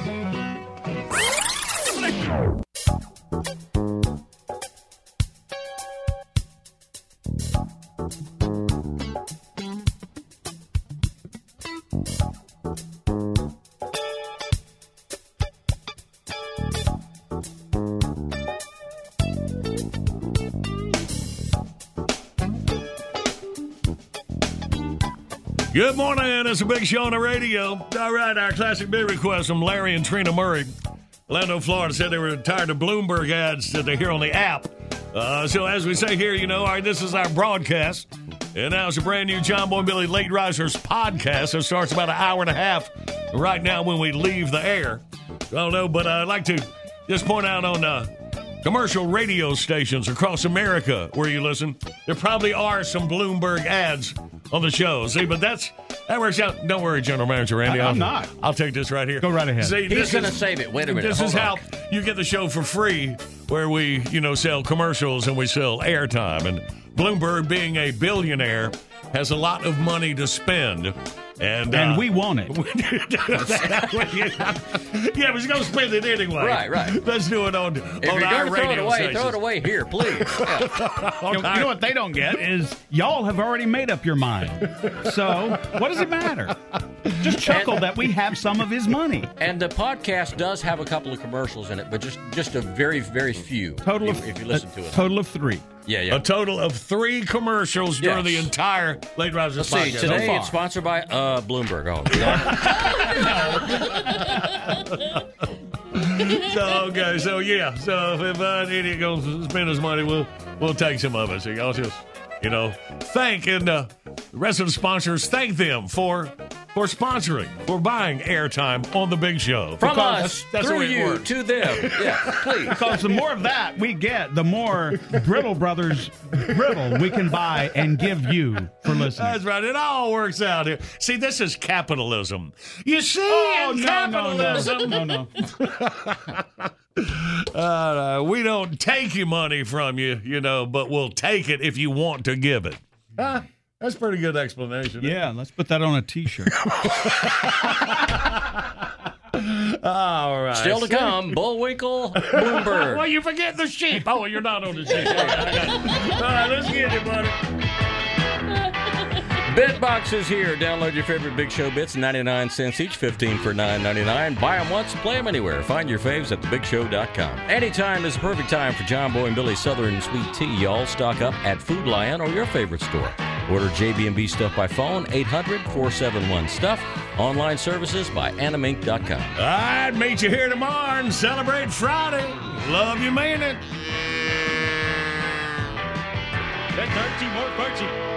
Good morning. It's a big show on the radio. All right, our classic big request from Larry and Trina Murray. Orlando, Florida said they were tired of Bloomberg ads that they hear on the app. Uh, so, as we say here, you know, all right, this is our broadcast. And now it's a brand new John Boy and Billy Late Risers podcast. that starts about an hour and a half right now when we leave the air. I don't know, but I'd like to just point out on uh, commercial radio stations across America where you listen, there probably are some Bloomberg ads on the show. See, but that's that works out. Don't worry, General Manager Randy. I- I'm I'll- not. I'll take this right here. Go right ahead. See, He's this gonna is- save it. Wait a minute. This Hold is on. how you get the show for free, where we, you know, sell commercials and we sell airtime. And Bloomberg, being a billionaire, has a lot of money to spend. And, And uh, we want it. (laughs) (laughs) yeah, we're going to spend it anyway. Right, right. Let's do it on, If on you're our going to throw it radio away, stations. throw it away here, please. (laughs) You know, you know what they don't get is y'all have already made up your mind. So what does it matter? Just chuckle that we have some of his money. And the podcast does have a couple of commercials in it, but just just a very very few. Total if, of if you listen to it. Total of three. Yeah, yeah. A total of three commercials during the entire Late Risers Let's see. Today so it's sponsored by uh, Bloomberg. Oh, (laughs) so okay, so yeah, so if, if uh, an idiot goes spend his money, we'll we'll take some of it. So y'all just you know thank and uh, the rest of the sponsors thank them for for sponsoring for buying airtime on the Big Show From Because us that's, that's through you works. to them. (laughs) Yeah, please. Because the more of that we get, the more Brittle Brothers brittle we can buy and give you for listening. That's right. It all works out here. See, this is capitalism. You see, Oh, in no, no, no. capitalism, No, no. (laughs) Uh, we don't take your money from you, you know, but we'll take it if you want to give it. Huh? That's a pretty good explanation. Yeah, let's put that on a T-shirt. (laughs) All right. Still to come, (laughs) Bullwinkle, Bloomberg. well, you forget the sheep. Oh, you're not on the sheep. All right, All right, let's get it, buddy. Bitbox is here. Download your favorite Big Show bits, 99 cents each, 15 for 9.99. Buy them once and play them anywhere. Find your faves at thebigshow.com. Anytime is the perfect time for John Boy and Billy's Southern Sweet Tea. Y'all stock up at Food Lion or your favorite store. Order JB&B stuff by phone 800-471-STUFF. Online services by animink.com. I'd meet you here tomorrow and celebrate Friday. Love you, mean it. That's Archie, more Archie.